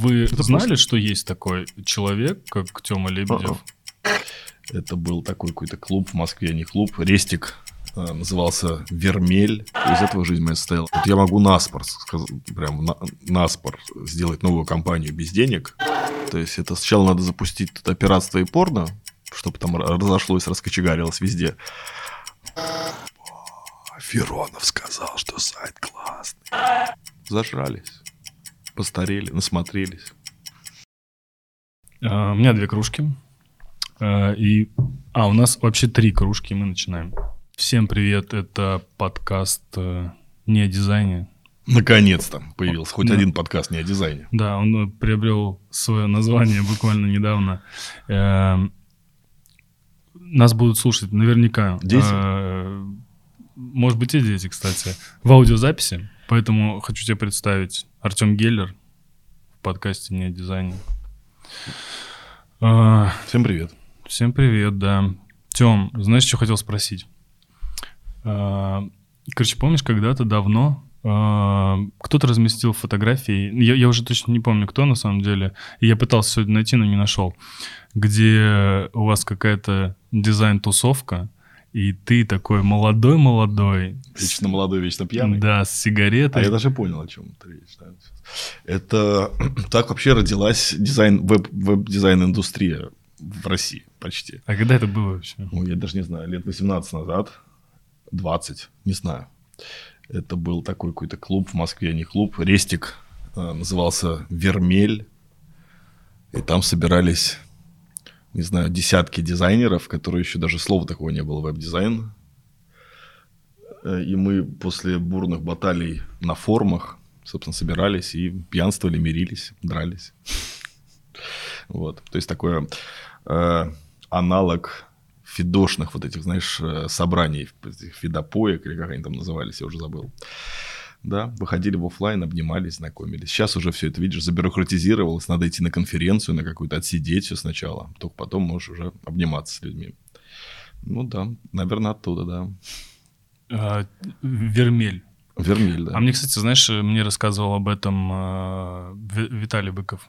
Вы это знали, просто... что есть такой человек, как Тёма Лебедев? Это был такой какой-то клуб в Москве, не клуб, рестик, э, назывался Вермель. Из этого жизнь моя состояла. Вот я могу наспор, прям на, наспор сделать новую компанию без денег. То есть это сначала надо запустить тут пиратство и порно, чтобы там разошлось, раскочегарилось везде. Феронов сказал, что сайт классный. Зажрались, постарели, насмотрелись. А, у меня две кружки. А, и... А, у нас вообще три кружки, мы начинаем. Всем привет, это подкаст э, не о дизайне. Наконец-то появился хоть да. один подкаст не о дизайне. Да, он э, приобрел свое название буквально недавно. Эм, нас будут слушать наверняка. Дети? Э, может быть, и дети, кстати. В аудиозаписи. Поэтому хочу тебе представить Артем Геллер в подкасте «Не о дизайне». А, всем привет. Всем привет, да. Тем, знаешь, что хотел спросить? А, короче, помнишь, когда-то давно а, кто-то разместил фотографии, я, я уже точно не помню, кто на самом деле, и я пытался сегодня найти, но не нашел, где у вас какая-то дизайн-тусовка, и ты такой молодой-молодой. Вечно молодой, вечно пьяный. Да, с сигаретой. А я даже понял, о чем это речь. Да. Это так вообще родилась дизайн, веб, веб-дизайн-индустрия в России почти. А когда это было вообще? Ну, я даже не знаю, лет 18 назад, 20, не знаю. Это был такой какой-то клуб в Москве, не клуб, рестик, э, назывался «Вермель». И там собирались, не знаю, десятки дизайнеров, которые еще даже слова такого не было, веб-дизайн. Э, и мы после бурных баталий на форумах, собственно, собирались и пьянствовали, мирились, дрались. Вот. То есть такое э, аналог фидошных вот этих, знаешь, э, собраний, фидопоек, или как они там назывались, я уже забыл. Да, выходили в офлайн, обнимались, знакомились. Сейчас уже все это, видишь, забюрократизировалось, надо идти на конференцию, на какую-то, отсидеть все сначала, только потом можешь уже обниматься с людьми. Ну да, наверное, оттуда, да. А, Вермель. Вермель, да. А мне, кстати, знаешь, мне рассказывал об этом э, Виталий Быков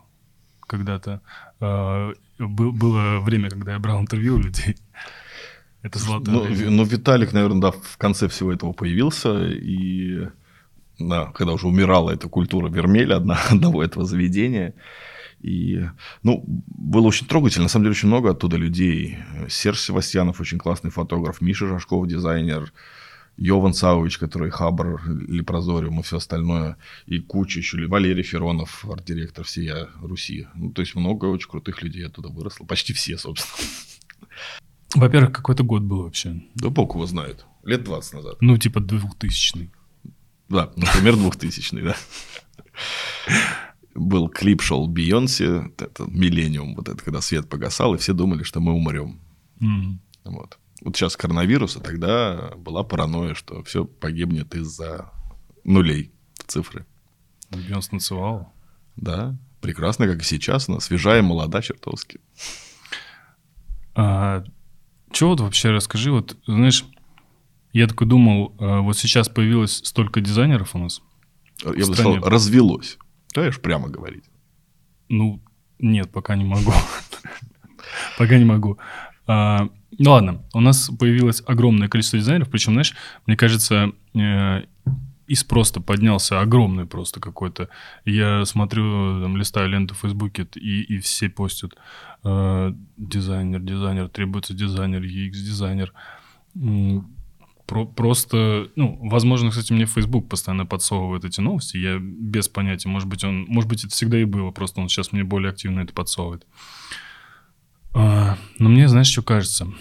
когда-то. Э, было время, когда я брал интервью у людей. Это золотое время. Ну, Виталик, наверное, да, в конце всего этого появился, и да, когда уже умирала эта культура Вермеля, одна, одного этого заведения. И, ну, было очень трогательно. На самом деле, очень много оттуда людей. Серж Севастьянов, очень классный фотограф, Миша Жашков, дизайнер, Йован Савович, который Хабр, Лепрозориум и все остальное, и куча еще, Валерий Феронов, арт-директор всей Руси. Ну, то есть много очень крутых людей оттуда выросло. Почти все, собственно. Во-первых, какой-то год был вообще? Да бог его знает. Лет 20 назад. Ну, типа двухтысячный. Да, например, двухтысячный, да. Был клип шел Бейонсе, это Миллениум, вот это, когда свет погасал, и все думали, что мы умрем. Mm. Вот вот сейчас коронавирус, а тогда была паранойя, что все погибнет из-за нулей цифры. Бьонс танцевал? Да, прекрасно, как и сейчас, она свежая, молода чертовски. А, что вот вообще расскажи, вот знаешь, я такой думал, а, вот сейчас появилось столько дизайнеров у нас. Я бы сказал, развелось. Даешь прямо говорить? Ну, нет, пока не могу. Пока не могу. А, ну ладно, у нас появилось огромное количество дизайнеров, причем, знаешь, мне кажется, э, и спрос поднялся огромный просто какой-то. Я смотрю, там, листаю ленту в Фейсбуке, и, и все постят э, дизайнер, дизайнер, требуется дизайнер, UX-дизайнер. Про, просто, ну, возможно, кстати, мне Facebook постоянно подсовывает эти новости, я без понятия, может быть, он, может быть, это всегда и было, просто он сейчас мне более активно это подсовывает. А, но мне, знаешь, что кажется?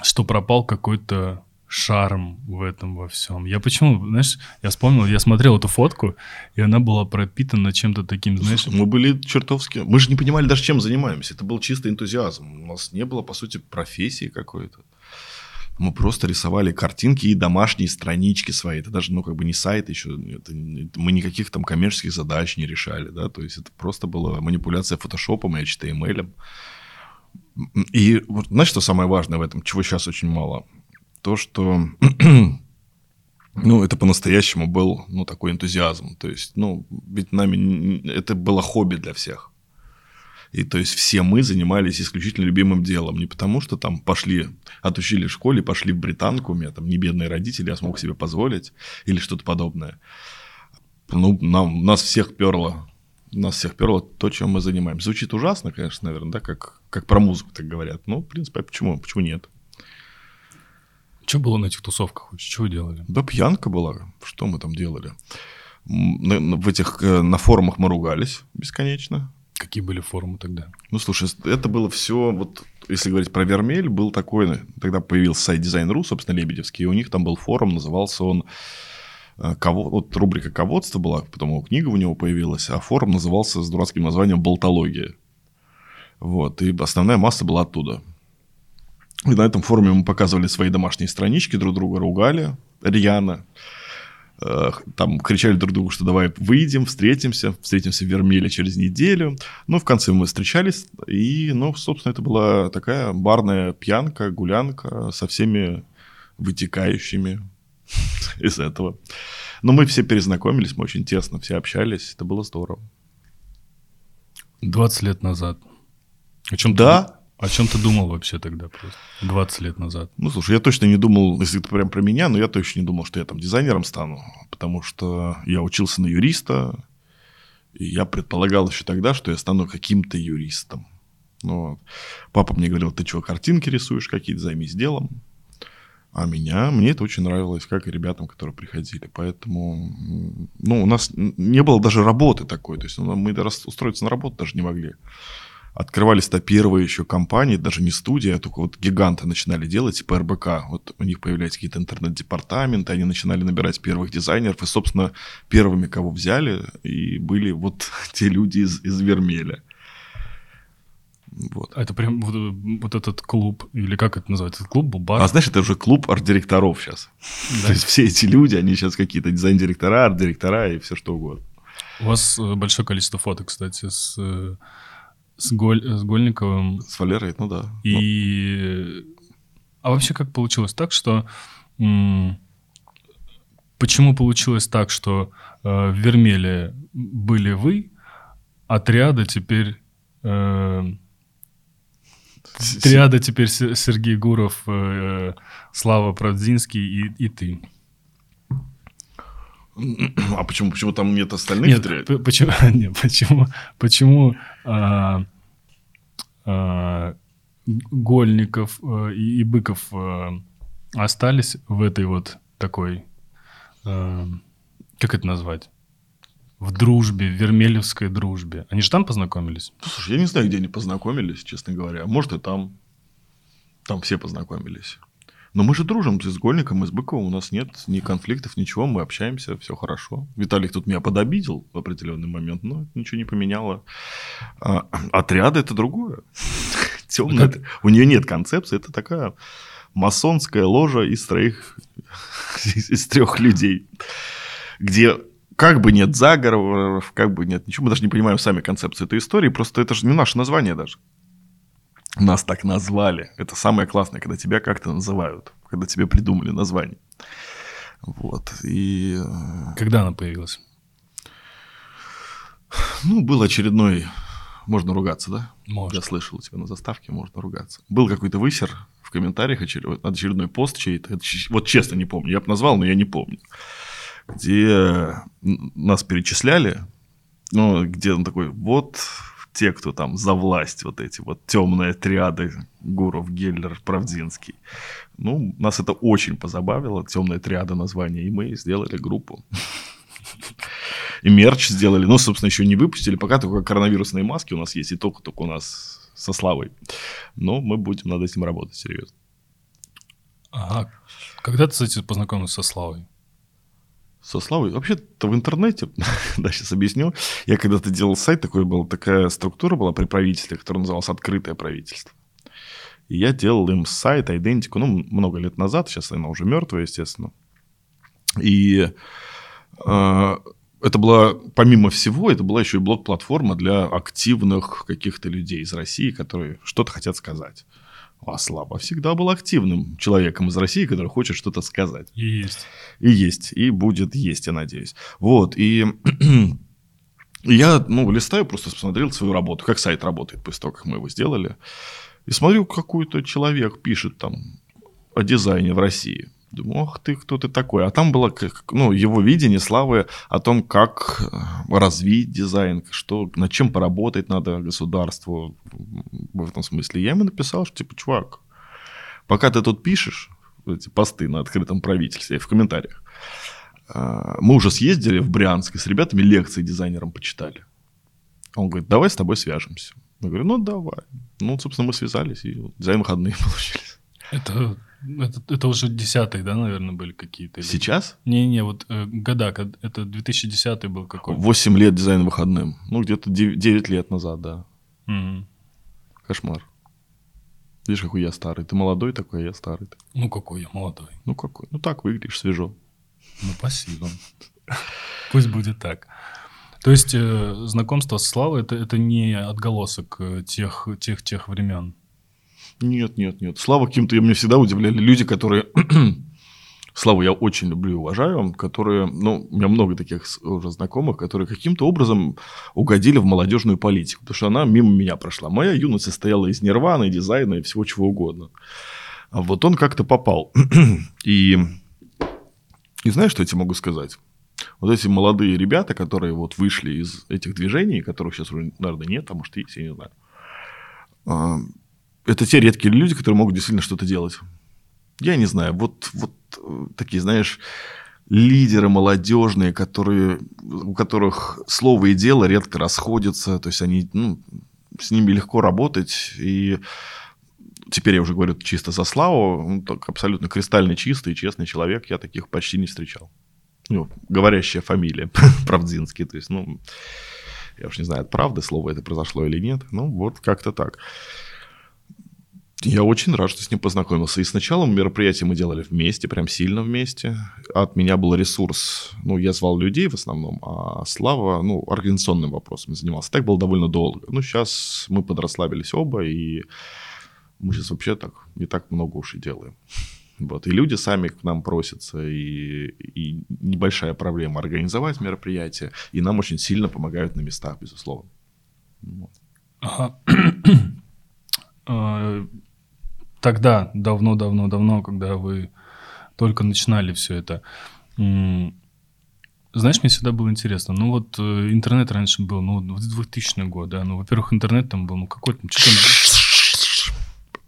Что пропал какой-то шарм в этом во всем. Я почему, знаешь, я вспомнил, я смотрел эту фотку, и она была пропитана чем-то таким, знаешь... Мы были чертовски... Мы же не понимали даже, чем занимаемся. Это был чисто энтузиазм. У нас не было, по сути, профессии какой-то. Мы просто рисовали картинки и домашние странички свои. Это даже, ну, как бы не сайт еще. Это, мы никаких там коммерческих задач не решали, да. То есть это просто была манипуляция фотошопом и HTML. И вот знаешь, что самое важное в этом, чего сейчас очень мало? То, что ну, это по-настоящему был, ну, такой энтузиазм. То есть, ну, ведь нами это было хобби для всех. И то есть все мы занимались исключительно любимым делом. Не потому, что там пошли, отучили в школе, пошли в британку, у меня там не бедные родители, я смог себе позволить, или что-то подобное. Ну, нам, нас всех перло, нас всех перло то, чем мы занимаемся. Звучит ужасно, конечно, наверное, да, как, как про музыку так говорят. Ну, в принципе, а почему, почему нет? Что было на этих тусовках? Что вы делали? Да пьянка была. Что мы там делали? В этих, э, на форумах мы ругались бесконечно. Какие были форумы тогда? Ну, слушай, это было все, вот если говорить про Вермель, был такой, тогда появился сайт Design.ru, собственно, Лебедевский, и у них там был форум, назывался он э, Ково... Вот рубрика «Ководство» была, потом книга у него появилась, а форум назывался с дурацким названием «Болтология». Вот, и основная масса была оттуда. И на этом форуме мы показывали свои домашние странички, друг друга ругали рьяно. Там кричали друг другу, что давай выйдем, встретимся, встретимся в Вермеле через неделю. Ну, в конце мы встречались, и, ну, собственно, это была такая барная пьянка, гулянка со всеми вытекающими из этого. Но мы все перезнакомились, мы очень тесно все общались, это было здорово. 20 лет назад. О чем да, о чем ты думал вообще тогда просто? 20 лет назад. Ну, слушай, я точно не думал, если это прям про меня, но я точно не думал, что я там дизайнером стану, потому что я учился на юриста, и я предполагал еще тогда, что я стану каким-то юристом. Ну, папа мне говорил, ты что, картинки рисуешь какие-то, займись делом. А меня, мне это очень нравилось, как и ребятам, которые приходили. Поэтому, ну, у нас не было даже работы такой. То есть ну, мы устроиться на работу даже не могли открывались-то первые еще компании, даже не студия, а только вот гиганты начинали делать, типа РБК. Вот у них появлялись какие-то интернет-департаменты, они начинали набирать первых дизайнеров, и, собственно, первыми, кого взяли, и были вот те люди из, из Вермеля. Вот. А это прям вот, вот этот клуб, или как это называется, клуб был, бар? А знаешь, это уже клуб арт-директоров сейчас. Да? То есть все эти люди, они сейчас какие-то дизайн-директора, арт-директора и все что угодно. У вас э, большое количество фоток, кстати, с э, с, Голь, с Гольниковым. С Валерой, ну да. И... Ну. А вообще как получилось так, что... Почему получилось так, что э, в Вермеле были вы, отряда теперь... Э, Триада теперь Сергей Гуров, э, Слава Правдинский и, и ты. А почему, почему там нет остальных? Нет, почему, нет, почему, почему а, Гольников а, и, Быков а, остались в этой вот такой, как это назвать? В дружбе, в вермелевской дружбе. Они же там познакомились? Слушай, я не знаю, где они познакомились, честно говоря. Может, и там. Там все познакомились. Но мы же дружим с Гольником и с Быковым, у нас нет ни конфликтов, ничего, мы общаемся, все хорошо. Виталий тут меня подобидел в определенный момент, но ничего не поменяло. А, отряды это другое. Темная. У нее нет концепции, это такая масонская ложа из троих, из трех людей, где как бы нет заговоров, как бы нет ничего, мы даже не понимаем сами концепцию этой истории, просто это же не наше название даже. Нас так назвали. Это самое классное, когда тебя как-то называют, когда тебе придумали название. Вот. И... Э, когда она появилась? Ну, был очередной... Можно ругаться, да? Можно. Я слышал у тебя на заставке, можно ругаться. Был какой-то высер в комментариях, очеред... очередной пост чей-то. Вот честно не помню. Я бы назвал, но я не помню. Где нас перечисляли, ну, где он такой, вот те, кто там за власть, вот эти вот темные триады Гуров, Геллер, Правдинский. Ну, нас это очень позабавило, темная триада названия, и мы сделали группу. И мерч сделали. Ну, собственно, еще не выпустили, пока только коронавирусные маски у нас есть, и только-только у нас со Славой. Но мы будем над этим работать, серьезно. Ага. Когда ты, кстати, познакомился со Славой? Со Славой. Вообще-то в интернете, да, сейчас объясню. Я когда-то делал сайт, такой был, такая структура была при правительстве, которая называлась «Открытое правительство». И я делал им сайт, идентику, ну, много лет назад, сейчас она уже мертвая, естественно. И э, это была, помимо всего, это была еще и блок-платформа для активных каких-то людей из России, которые что-то хотят сказать. А Слава всегда был активным человеком из России, который хочет что-то сказать. И есть. И есть, и будет есть, я надеюсь. Вот, и я, ну, листаю, просто посмотрел свою работу, как сайт работает после того, как мы его сделали. И смотрю, какой-то человек пишет там о дизайне в России. Думаю, ох ты, кто ты такой. А там было ну, его видение славы о том, как э, развить дизайн, что, над чем поработать надо государству в этом смысле. Я ему написал, что типа, чувак, пока ты тут пишешь эти посты на открытом правительстве в комментариях, э, мы уже съездили в Брянск и с ребятами лекции дизайнерам почитали. Он говорит, давай с тобой свяжемся. Я говорю, ну давай. Ну, собственно, мы связались, и дизайн выходные получились. Это это, это уже десятые, да, наверное, были какие-то? Или... Сейчас? Не-не, вот э, года, это 2010 был какой-то. 8 лет дизайн выходным. Ну, где-то 9, 9 лет назад, да. Угу. Кошмар. Видишь, какой я старый. Ты молодой такой, а я старый. Ну, какой я молодой. Ну, какой? Ну, так выглядишь, свежо. Ну, спасибо. Пусть будет так. То есть э, знакомство с Славой это, это не отголосок э, тех, тех, тех времен. Нет, нет, нет. Слава каким-то, меня всегда удивляли люди, которые... Славу я очень люблю и уважаю, которые, ну, у меня много таких уже знакомых, которые каким-то образом угодили в молодежную политику, потому что она мимо меня прошла. Моя юность состояла из нирваны, дизайна и всего чего угодно. А вот он как-то попал. и, и знаешь, что я тебе могу сказать? Вот эти молодые ребята, которые вот вышли из этих движений, которых сейчас наверное, нет, а может, есть, я не знаю а, это те редкие люди, которые могут действительно что-то делать. Я не знаю, вот, вот э, такие, знаешь, лидеры молодежные, которые, у которых слово и дело редко расходятся, то есть они, ну, с ними легко работать, и теперь я уже говорю чисто за славу, он так абсолютно кристально чистый, честный человек, я таких почти не встречал. Ну, говорящая фамилия, Правдинский, то есть, ну, я уж не знаю, от правды слово это произошло или нет, ну, вот как-то так. Я очень рад, что с ним познакомился. И сначала мероприятие мы делали вместе, прям сильно вместе. От меня был ресурс, ну, я звал людей в основном, а Слава, ну, организационным вопросами занимался. Так было довольно долго. Ну, сейчас мы подрасслабились оба, и мы сейчас вообще так не так много уж и делаем. Вот. И люди сами к нам просятся, и, и небольшая проблема организовать мероприятие, и нам очень сильно помогают на местах, безусловно. Вот. Ага. Тогда, давно-давно-давно, когда вы только начинали все это, знаешь, мне всегда было интересно. Ну вот э, интернет раньше был, ну, 2000 год, да. Ну, во-первых, интернет там был, ну, какой-то...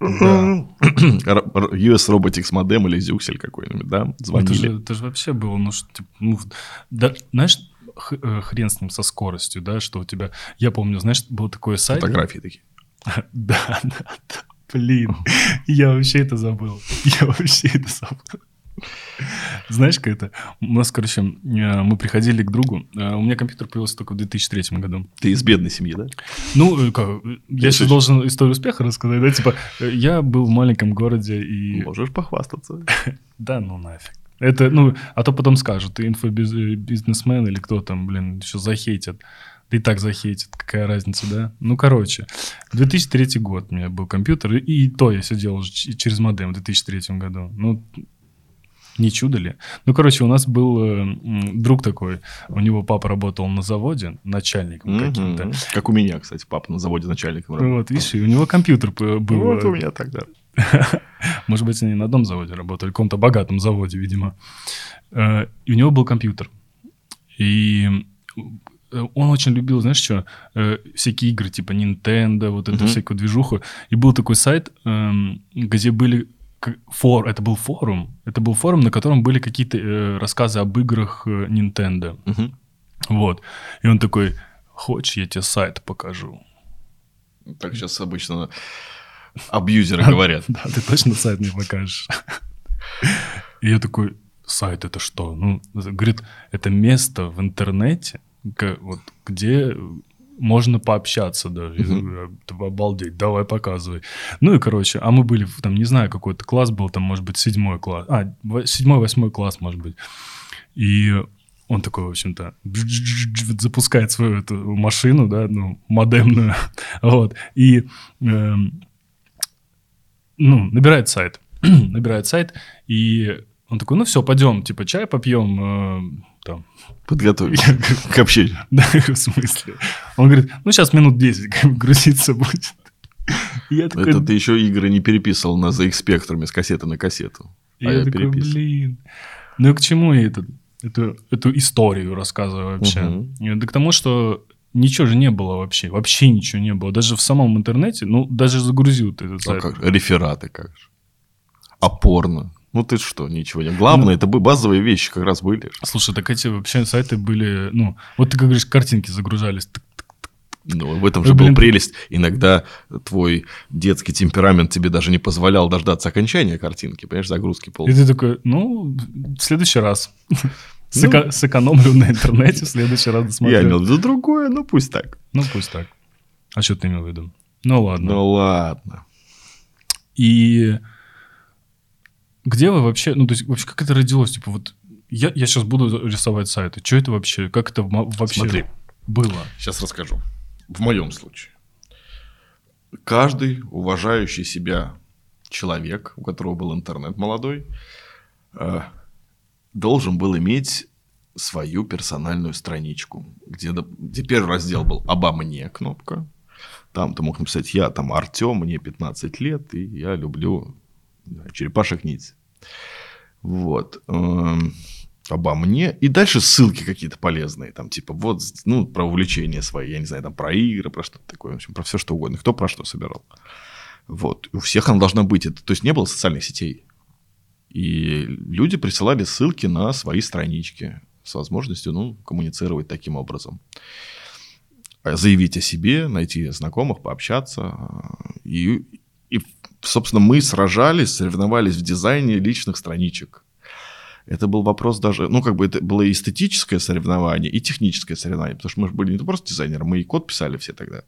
Да. US Robotics модем или Зюксель какой-нибудь, да? Звонили. Это же, это же вообще было, ну, что, типа, ну, да, знаешь, э, хрен с ним со скоростью, да, что у тебя... Я помню, знаешь, был такой сайт... Фотографии такие. Да, да, да. Блин, я вообще это забыл. Я вообще это забыл. Знаешь, как это? У нас, короче, э, мы приходили к другу. Э, у меня компьютер появился только в 2003 году. Ты из бедной семьи, да? Ну, э, как, я сейчас должен историю успеха рассказать, да? Типа, я был в маленьком городе и... Можешь похвастаться. Да ну нафиг. Это, ну, а то потом скажут, ты инфобизнесмен или кто там, блин, еще захейтят и так захейтит, какая разница, да? Ну, короче, 2003 год у меня был компьютер, и то я сидел уже через модем в 2003 году. Ну, не чудо ли? Ну, короче, у нас был э, друг такой, у него папа работал на заводе начальником mm-hmm. каким-то. Как у меня, кстати, папа на заводе начальником работал. Вот, видишь, и у него компьютер был. Вот у меня тогда. Может быть, они на одном заводе работали, каком-то богатом заводе, видимо. Э, и у него был компьютер. И Э, он очень любил, знаешь что, э, всякие игры типа Nintendo, вот эту mm-hmm. всякую движуху. И был такой сайт, э, где были фор, это был форум, это был форум, на котором были какие-то э, рассказы об играх э, Nintendo. Mm-hmm. Вот. И он такой, хочешь, я тебе сайт покажу? Так сейчас обычно абьюзеры говорят. Да, ты точно сайт не покажешь. И я такой, сайт это что? Ну, говорит, это место в интернете, вот, где можно пообщаться даже. Mm-hmm. Обалдеть, давай показывай. Ну и, короче, а мы были, там, не знаю, какой-то класс был, там, может быть, седьмой класс. А, седьмой, восьмой класс, может быть. И он такой, в общем-то, запускает свою эту машину, да, ну, модемную, вот, и э, ну, набирает сайт. набирает сайт, и он такой, ну все, пойдем, типа, чай попьем, э, там. Подготовимся к общению. Да, в смысле. Он говорит, ну сейчас минут 10 грузиться будет. Я такой... Это ты еще игры не переписывал на ZX спектрами с кассеты на кассету. А я, я такой, блин. Ну и к чему я это, эту, эту историю рассказываю вообще? Угу. Да к тому, что ничего же не было вообще. Вообще ничего не было. Даже в самом интернете, ну, даже загрузил ты этот а сайт. А как? Рефераты как же. Опорно. Ну ты что, ничего не. Главное, ну, это бы базовые вещи как раз были. Слушай, так эти вообще сайты были, ну, вот ты как говоришь, картинки загружались. Ну, в этом же Ой, была прелесть. Иногда твой детский темперамент тебе даже не позволял дождаться окончания картинки, понимаешь, загрузки пол. И ты такой, ну, в следующий раз. Ну, сэкономлю на интернете, в следующий раз досмотрю. Я имел в виду другое, ну пусть так. Ну пусть так. А что ты имел в виду? Ну ладно. Ну ладно. И где вы вообще, ну то есть вообще как это родилось? Типа вот я, я сейчас буду рисовать сайты. Что это вообще? Как это вообще Смотри, было? Сейчас расскажу. В моем случае. Каждый уважающий себя человек, у которого был интернет молодой, э, должен был иметь свою персональную страничку, где, где первый раздел был «Обо мне» кнопка. Там ты мог написать «Я там Артем, мне 15 лет, и я люблю черепашек ниц». Вот. Эм, обо мне. И дальше ссылки какие-то полезные. Там типа вот, ну, про увлечения свои. Я не знаю, там про игры, про что-то такое. В общем, про все что угодно. Кто про что собирал. Вот. У всех она должна быть. Это, то есть не было социальных сетей. И люди присылали ссылки на свои странички с возможностью ну, коммуницировать таким образом. Заявить о себе, найти знакомых, пообщаться. И, и, собственно, мы сражались, соревновались в дизайне личных страничек. Это был вопрос даже, ну, как бы это было эстетическое соревнование, и техническое соревнование, потому что мы же были не просто дизайнеры, мы и код писали все тогда.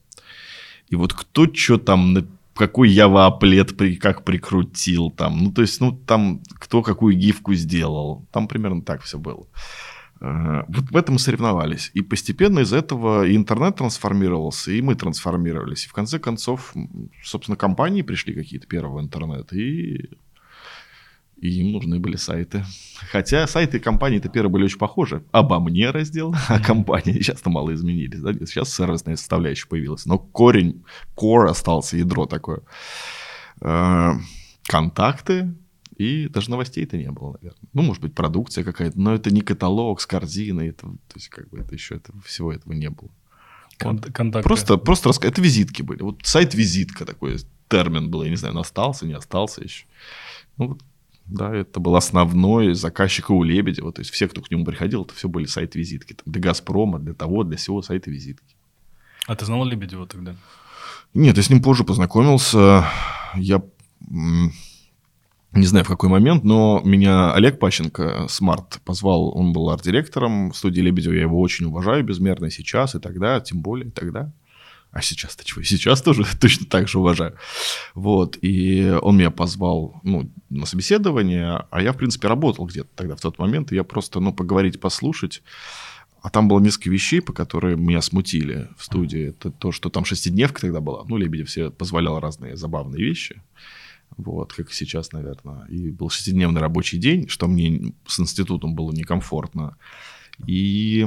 И вот кто что там какой Java аплет при, как прикрутил там. Ну, то есть, ну, там кто какую гифку сделал. Там примерно так все было. Э, вот в этом мы соревновались. И постепенно из этого и интернет трансформировался, и мы трансформировались. И в конце концов, собственно, компании пришли какие-то первые в интернет, и и им нужны были сайты. Хотя сайты компании-то первые были очень похожи. Обо мне раздел, а компании часто мало изменились. Да? Сейчас сервисная составляющая появилась. Но корень, core остался, ядро такое. Э, контакты, и даже новостей-то не было, наверное. Ну, может быть, продукция какая-то, но это не каталог с корзиной. Это, то есть, как бы это еще этого, всего этого не было. Контакты. Просто, просто рассказ... это визитки были. Вот сайт-визитка такой термин был. Я не знаю, он остался, не остался еще. Ну, вот да, это был основной заказчик у Лебедева. То есть все, кто к нему приходил, это все были сайт-визитки. Там, для Газпрома, для того, для всего сайты-визитки. А ты знал Лебедева тогда? Нет, я с ним позже познакомился. Я не знаю в какой момент, но меня Олег Пащенко, Смарт, позвал. Он был арт-директором студии Лебедева. Я его очень уважаю безмерно сейчас и тогда, тем более тогда. А сейчас-то чего? Сейчас тоже точно так же уважаю. Вот. И он меня позвал ну, на собеседование, а я, в принципе, работал где-то тогда в тот момент. И я просто, ну, поговорить, послушать. А там было несколько вещей, по которым меня смутили в студии. Это то, что там шестидневка тогда была. Ну, Лебедев все позволял разные забавные вещи. Вот, как сейчас, наверное. И был шестидневный рабочий день, что мне с институтом было некомфортно. И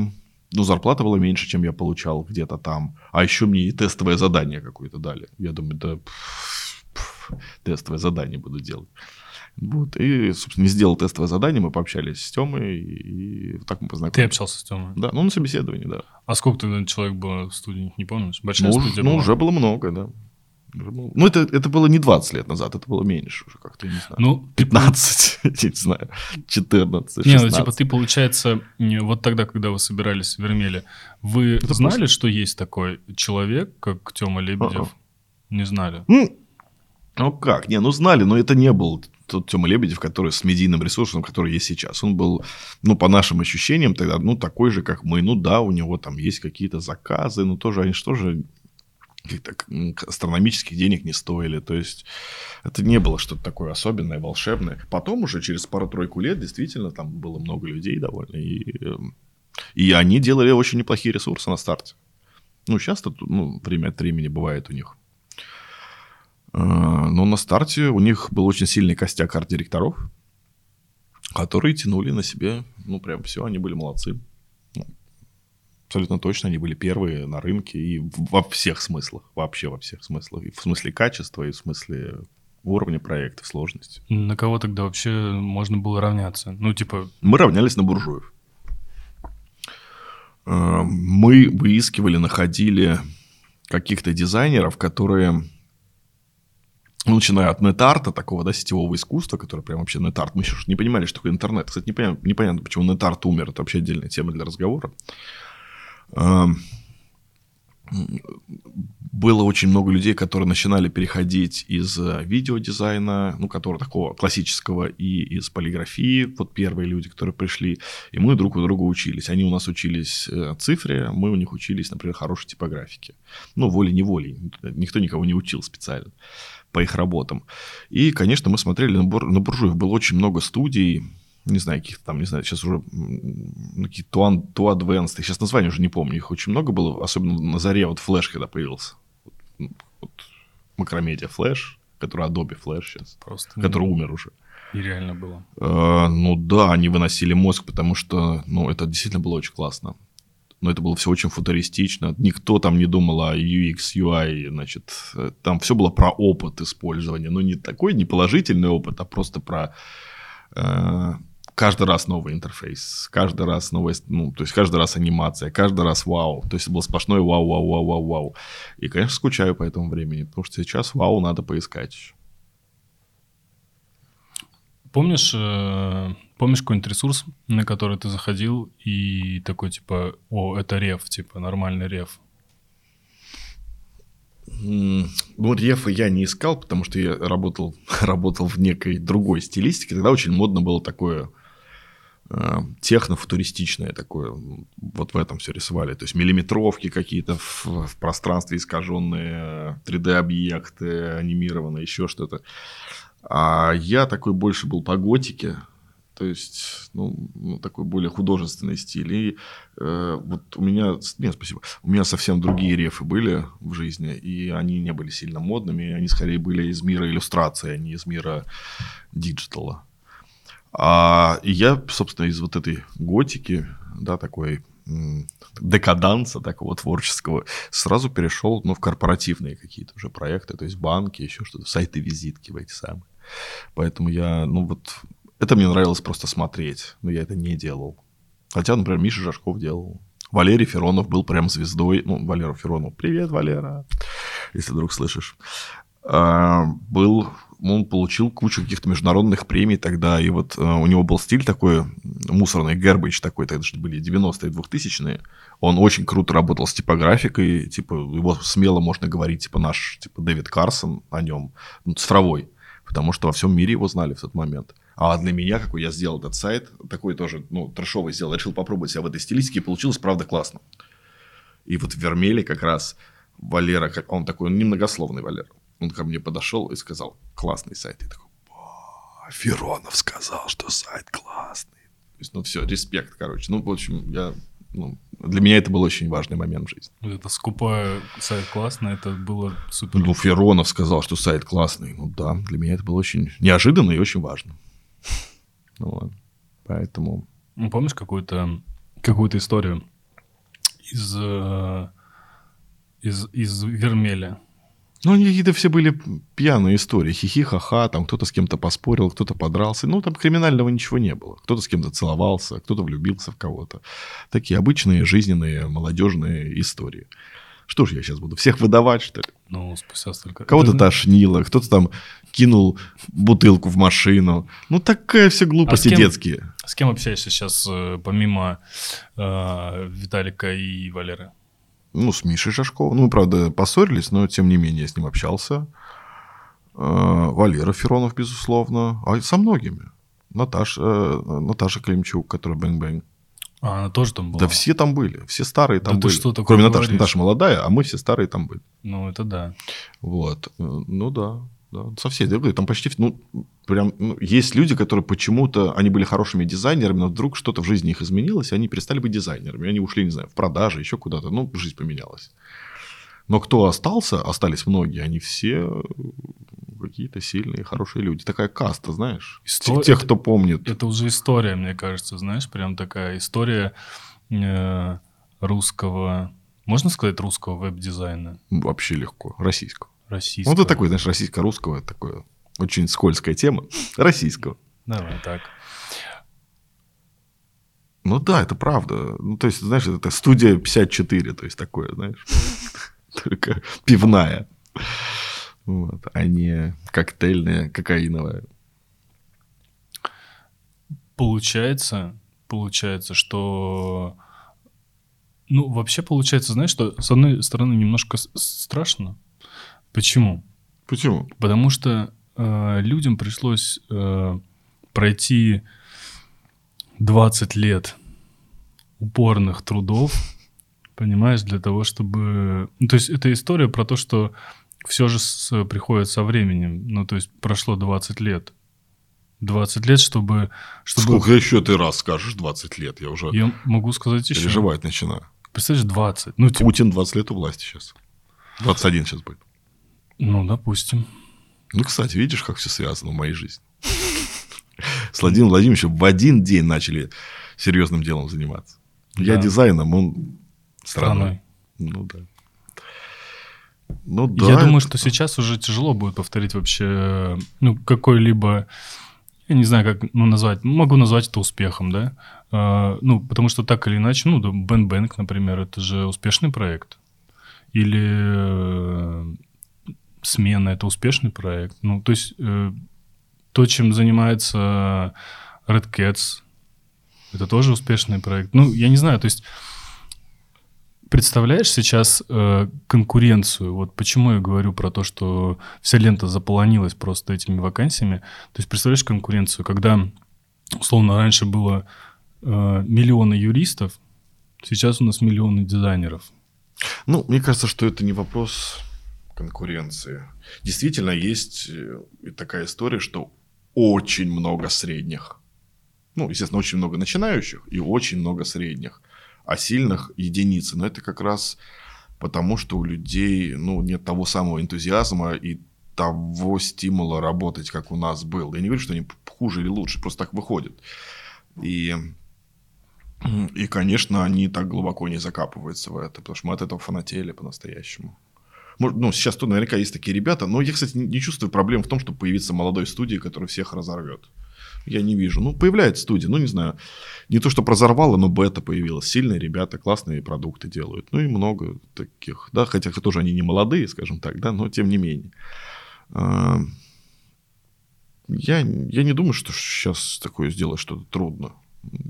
ну, зарплата была меньше, чем я получал где-то там. А еще мне и тестовое задание какое-то дали. Я думаю, да, пф, пф, тестовое задание буду делать. Вот, и, собственно, не сделал тестовое задание, мы пообщались с Тёмой, и, и так мы познакомились. Ты общался с Тёмой? Да, ну, на собеседовании, да. А сколько тогда человек было в студии, не помнишь? Большая ну, студия Ну, была? уже было много, да. Ну, это, это было не 20 лет назад, это было меньше уже как-то, я не знаю. Ну, 15, я не знаю, 14, 16. Не, ну, типа, ты, получается, вот тогда, когда вы собирались в Вермеле, вы это знали, просто... что есть такой человек, как Тёма Лебедев? А-а. Не знали? Ну, ну как? Не, ну знали, но это не был тот Тёма Лебедев, который с медийным ресурсом, который есть сейчас. Он был, ну, по нашим ощущениям тогда, ну, такой же, как мы. Ну, да, у него там есть какие-то заказы, но тоже они что же каких-то астрономических денег не стоили. То есть это не было что-то такое особенное, волшебное. Потом уже через пару-тройку лет действительно там было много людей довольно. И, эм, и они делали очень неплохие ресурсы на старте. Ну, часто ну, время от времени бывает у них. Но на старте у них был очень сильный костяк арт-директоров, которые тянули на себе, ну, прям все, они были молодцы. Абсолютно точно, они были первые на рынке и во всех смыслах, вообще во всех смыслах. И в смысле качества, и в смысле уровня проекта, сложности. На кого тогда вообще можно было равняться? Ну, типа... Мы равнялись на буржуев. Э, мы выискивали, находили каких-то дизайнеров, которые ну, начиная от нетарта, такого, да, сетевого искусства, который прям вообще нетарт. Мы еще не понимали, что такое интернет. Кстати, непонятно, непонятно почему нетарт умер. Это вообще отдельная тема для разговора. Было очень много людей, которые начинали переходить из э, видеодизайна, ну, которого такого классического, и из полиграфии. Вот первые люди, которые пришли. И мы друг у друга учились. Они у нас учились э, цифре, мы у них учились, например, хорошей типографике. Ну, волей-неволей. Никто никого не учил специально по их работам. И, конечно, мы смотрели на, бур, на буржуев. Было очень много студий, не знаю, каких-то там, не знаю, сейчас уже какие-то to, to Advanced, я сейчас название уже не помню, их очень много было, особенно на заре вот Flash, когда появился. Вот, вот Макромедиа Flash, который Adobe Flash сейчас, Просто который не... умер уже. Нереально было. Э, ну да, они выносили мозг, потому что, ну, это действительно было очень классно но это было все очень футуристично. Никто там не думал о UX, UI, значит, там все было про опыт использования. Но не такой не положительный опыт, а просто про э, каждый раз новый интерфейс, каждый раз новая, ну, то есть каждый раз анимация, каждый раз вау. То есть было сплошное вау, вау, вау, вау, вау. И, конечно, скучаю по этому времени, потому что сейчас вау надо поискать. Помнишь, э, помнишь какой-нибудь ресурс, на который ты заходил и такой типа, о, это реф, типа нормальный реф? Ну, рефа я не искал, потому что я работал, работал в некой другой стилистике. Тогда очень модно было такое техно-футуристичное такое. Вот в этом все рисовали. То есть миллиметровки какие-то в, в пространстве искаженные, 3D-объекты анимированные, еще что-то. А я такой больше был по готике, то есть, ну, ну такой более художественный стиль. И э, вот у меня, нет, спасибо, у меня совсем другие рефы были в жизни, и они не были сильно модными, они скорее были из мира иллюстрации, а не из мира диджитала. А, и я, собственно, из вот этой готики, да, такой декаданса такого творческого, сразу перешел ну, в корпоративные какие-то уже проекты, то есть банки, еще что-то, сайты-визитки в эти самые. Поэтому я, ну вот, это мне нравилось просто смотреть, но я это не делал. Хотя, например, Миша Жашков делал. Валерий Феронов был прям звездой. Ну, Валера Феронов. Привет, Валера, если вдруг слышишь. А, был он получил кучу каких-то международных премий тогда, и вот э, у него был стиль такой мусорный, Гербич такой, тогда же были 90-е, 2000-е. Он очень круто работал с типографикой, типа, его смело можно говорить, типа, наш, типа, Дэвид Карсон о нем, ну, цифровой, потому что во всем мире его знали в тот момент. А для меня, какой я сделал этот сайт, такой тоже, ну, трэшовый сделал, решил попробовать себя в этой стилистике, и получилось, правда, классно. И вот в Вермеле как раз Валера, он такой, он немногословный Валера, он ко мне подошел и сказал, классный сайт. Я такой, Феронов сказал, что сайт классный. То есть, ну все, респект, короче. Ну, в общем, я, ну, для меня это был очень важный момент в жизни. Это скупая сайт классный, это было супер. Ну, Феронов сказал, что сайт классный. Ну да, для меня это было очень неожиданно и очень важно. Ну вот, поэтому... Ну, помнишь какую-то какую историю из, э, из, из Вермеля? Ну, они какие-то все были пьяные истории. Хихи, ха-ха, там кто-то с кем-то поспорил, кто-то подрался. Ну, там криминального ничего не было. Кто-то с кем-то целовался, кто-то влюбился в кого-то. Такие обычные жизненные молодежные истории. Что ж я сейчас буду? Всех выдавать, что ли? Ну, спустя столько... Кого-то тошнило, кто-то там кинул бутылку в машину. Ну, такая все глупости а с кем, детские. С кем общаешься сейчас, э, помимо э, Виталика и Валеры? Ну, с Мишей Шашковым. Ну, мы, правда, поссорились, но, тем не менее, я с ним общался. Э, Валера Феронов, безусловно. А со многими. Наташа, э, Наташа Климчук, которая Bang Bang. А, она тоже там была? Да все там были. Все старые там да были. Что Кроме Наташи. Наташа молодая, а мы все старые там были. Ну, это да. Вот. Э, ну, да. Да, со всей, там почти, ну, прям, ну, есть люди, которые почему-то, они были хорошими дизайнерами, но вдруг что-то в жизни их изменилось, и они перестали быть дизайнерами, они ушли, не знаю, в продажи, еще куда-то, ну, жизнь поменялась. Но кто остался, остались многие, они все какие-то сильные, хорошие люди. Такая каста, знаешь. Исто- Тех, это- кто помнит. Это уже история, мне кажется, знаешь, прям такая история э, русского, можно сказать, русского веб-дизайна, Вообще легко. Российского. Российского. Ну, это такой, знаешь, российско-русского, это такое очень скользкая тема. Российского. Давай так. Ну да, это правда. Ну, то есть, знаешь, это студия 54, то есть такое, знаешь, только пивная. Вот, а не коктейльная, кокаиновая. Получается, получается, что... Ну, вообще получается, знаешь, что с одной стороны немножко страшно. Почему? Почему? Потому что э, людям пришлось э, пройти 20 лет упорных трудов, понимаешь, для того, чтобы... Ну, то есть это история про то, что все же с- приходит со временем. Ну, то есть прошло 20 лет. 20 лет, чтобы... чтобы... Сколько еще ты раз скажешь 20 лет? Я уже Я могу сказать еще. переживать начинаю. Представляешь, 20. Ну, типа, Путин 20 лет у власти сейчас. 21 сейчас будет. Ну, допустим. Ну, кстати, видишь, как все связано в моей жизни. С Владимиром Владимировичем в один день начали серьезным делом заниматься. Я дизайном, он страной. Ну да. Ну да. Я думаю, что сейчас уже тяжело будет повторить вообще, ну, какой-либо, я не знаю, как ну, назвать, могу назвать это успехом, да? А, ну, потому что так или иначе, ну, да, Бен Бэнк, например, это же успешный проект. Или э, смена это успешный проект. Ну, то есть э, то, чем занимается Red Cats, это тоже успешный проект. Ну, я не знаю, то есть представляешь сейчас э, конкуренцию? Вот почему я говорю про то, что вся лента заполонилась просто этими вакансиями. То есть представляешь конкуренцию, когда, условно, раньше было э, миллионы юристов, сейчас у нас миллионы дизайнеров. Ну, мне кажется, что это не вопрос конкуренции. Действительно, есть э, такая история, что очень много средних. Ну, естественно, очень много начинающих и очень много средних. А сильных единицы. Но это как раз потому, что у людей ну, нет того самого энтузиазма и того стимула работать, как у нас был. Я не говорю, что они хуже или лучше, просто так выходит. И и, конечно, они так глубоко не закапываются в это, потому что мы от этого фанатели по-настоящему. Ну, сейчас тут наверняка есть такие ребята, но я, кстати, не- чувствую проблем в том, чтобы появиться молодой студии, которая всех разорвет. Я не вижу. Ну, появляется студия, ну, не знаю. Не то, что разорвало, но бета появилась. Сильные ребята, классные продукты делают. Ну, и много таких, да, хотя тоже они не молодые, скажем так, да, но тем не менее. Я, я не думаю, что сейчас такое сделать что-то трудно.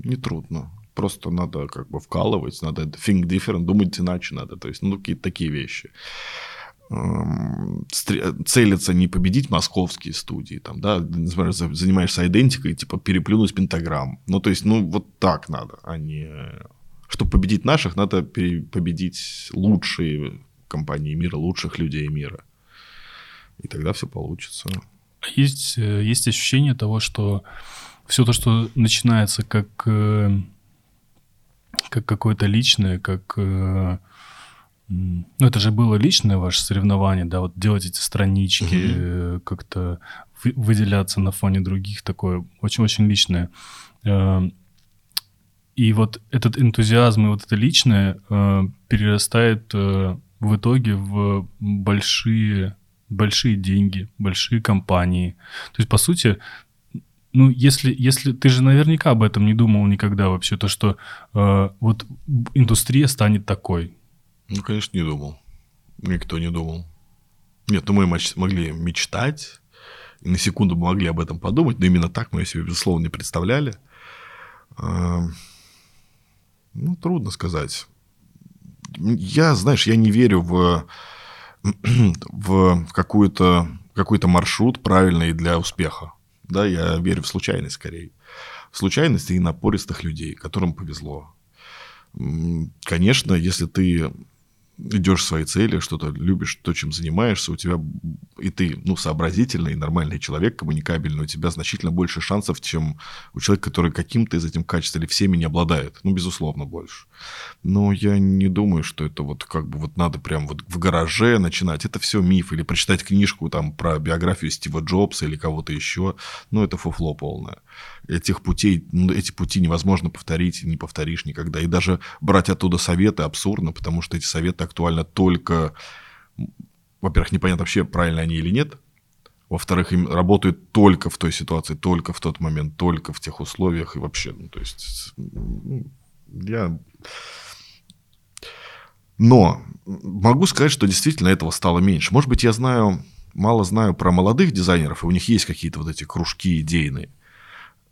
Не трудно. Просто надо как бы вкалывать, надо think different, думать иначе надо. То есть, ну, какие-то такие вещи. Эм, Целиться не победить московские студии, там, да, например, за- занимаешься идентикой, типа переплюнуть пентаграмм. Ну, то есть, ну, вот так надо, а не... Чтобы победить наших, надо победить лучшие компании мира, лучших людей мира. И тогда все получится. Есть, э, есть ощущение того, что все то, что начинается как, э, как какое-то личное, как... Ну, это же было личное ваше соревнование, да, вот делать эти странички, э, как-то вы- выделяться на фоне других, такое очень-очень личное. Э, И вот этот энтузиазм и вот это личное э, перерастает в итоге в большие, большие деньги, большие компании. То есть, по сути, ну, если, если ты же наверняка об этом не думал никогда вообще, то что э, вот индустрия станет такой. Ну, конечно, не думал. Никто не думал. Нет, ну мы могли мечтать, и на секунду могли об этом подумать, но именно так мы себе, безусловно, не представляли. А, Ну, трудно сказать. Я, знаешь, я не верю в, в какую-то, какой-то маршрут правильный для успеха. Да, я верю в случайность скорее. В случайность и напористых людей, которым повезло. Конечно, если ты идешь к своей цели, что-то любишь, то, чем занимаешься, у тебя, и ты, ну, сообразительный, нормальный человек, коммуникабельный, у тебя значительно больше шансов, чем у человека, который каким-то из этих качеств или всеми не обладает. Ну, безусловно, больше. Но я не думаю, что это вот как бы вот надо прям вот в гараже начинать. Это все миф. Или прочитать книжку там про биографию Стива Джобса или кого-то еще. Ну, это фуфло полное. Этих путей, ну, эти пути невозможно повторить, не повторишь никогда. И даже брать оттуда советы абсурдно, потому что эти советы актуальны только... Во-первых, непонятно вообще, правильно они или нет. Во-вторых, им работают только в той ситуации, только в тот момент, только в тех условиях и вообще, ну, то есть я... Но могу сказать, что действительно этого стало меньше. Может быть, я знаю, мало знаю про молодых дизайнеров, и у них есть какие-то вот эти кружки идейные.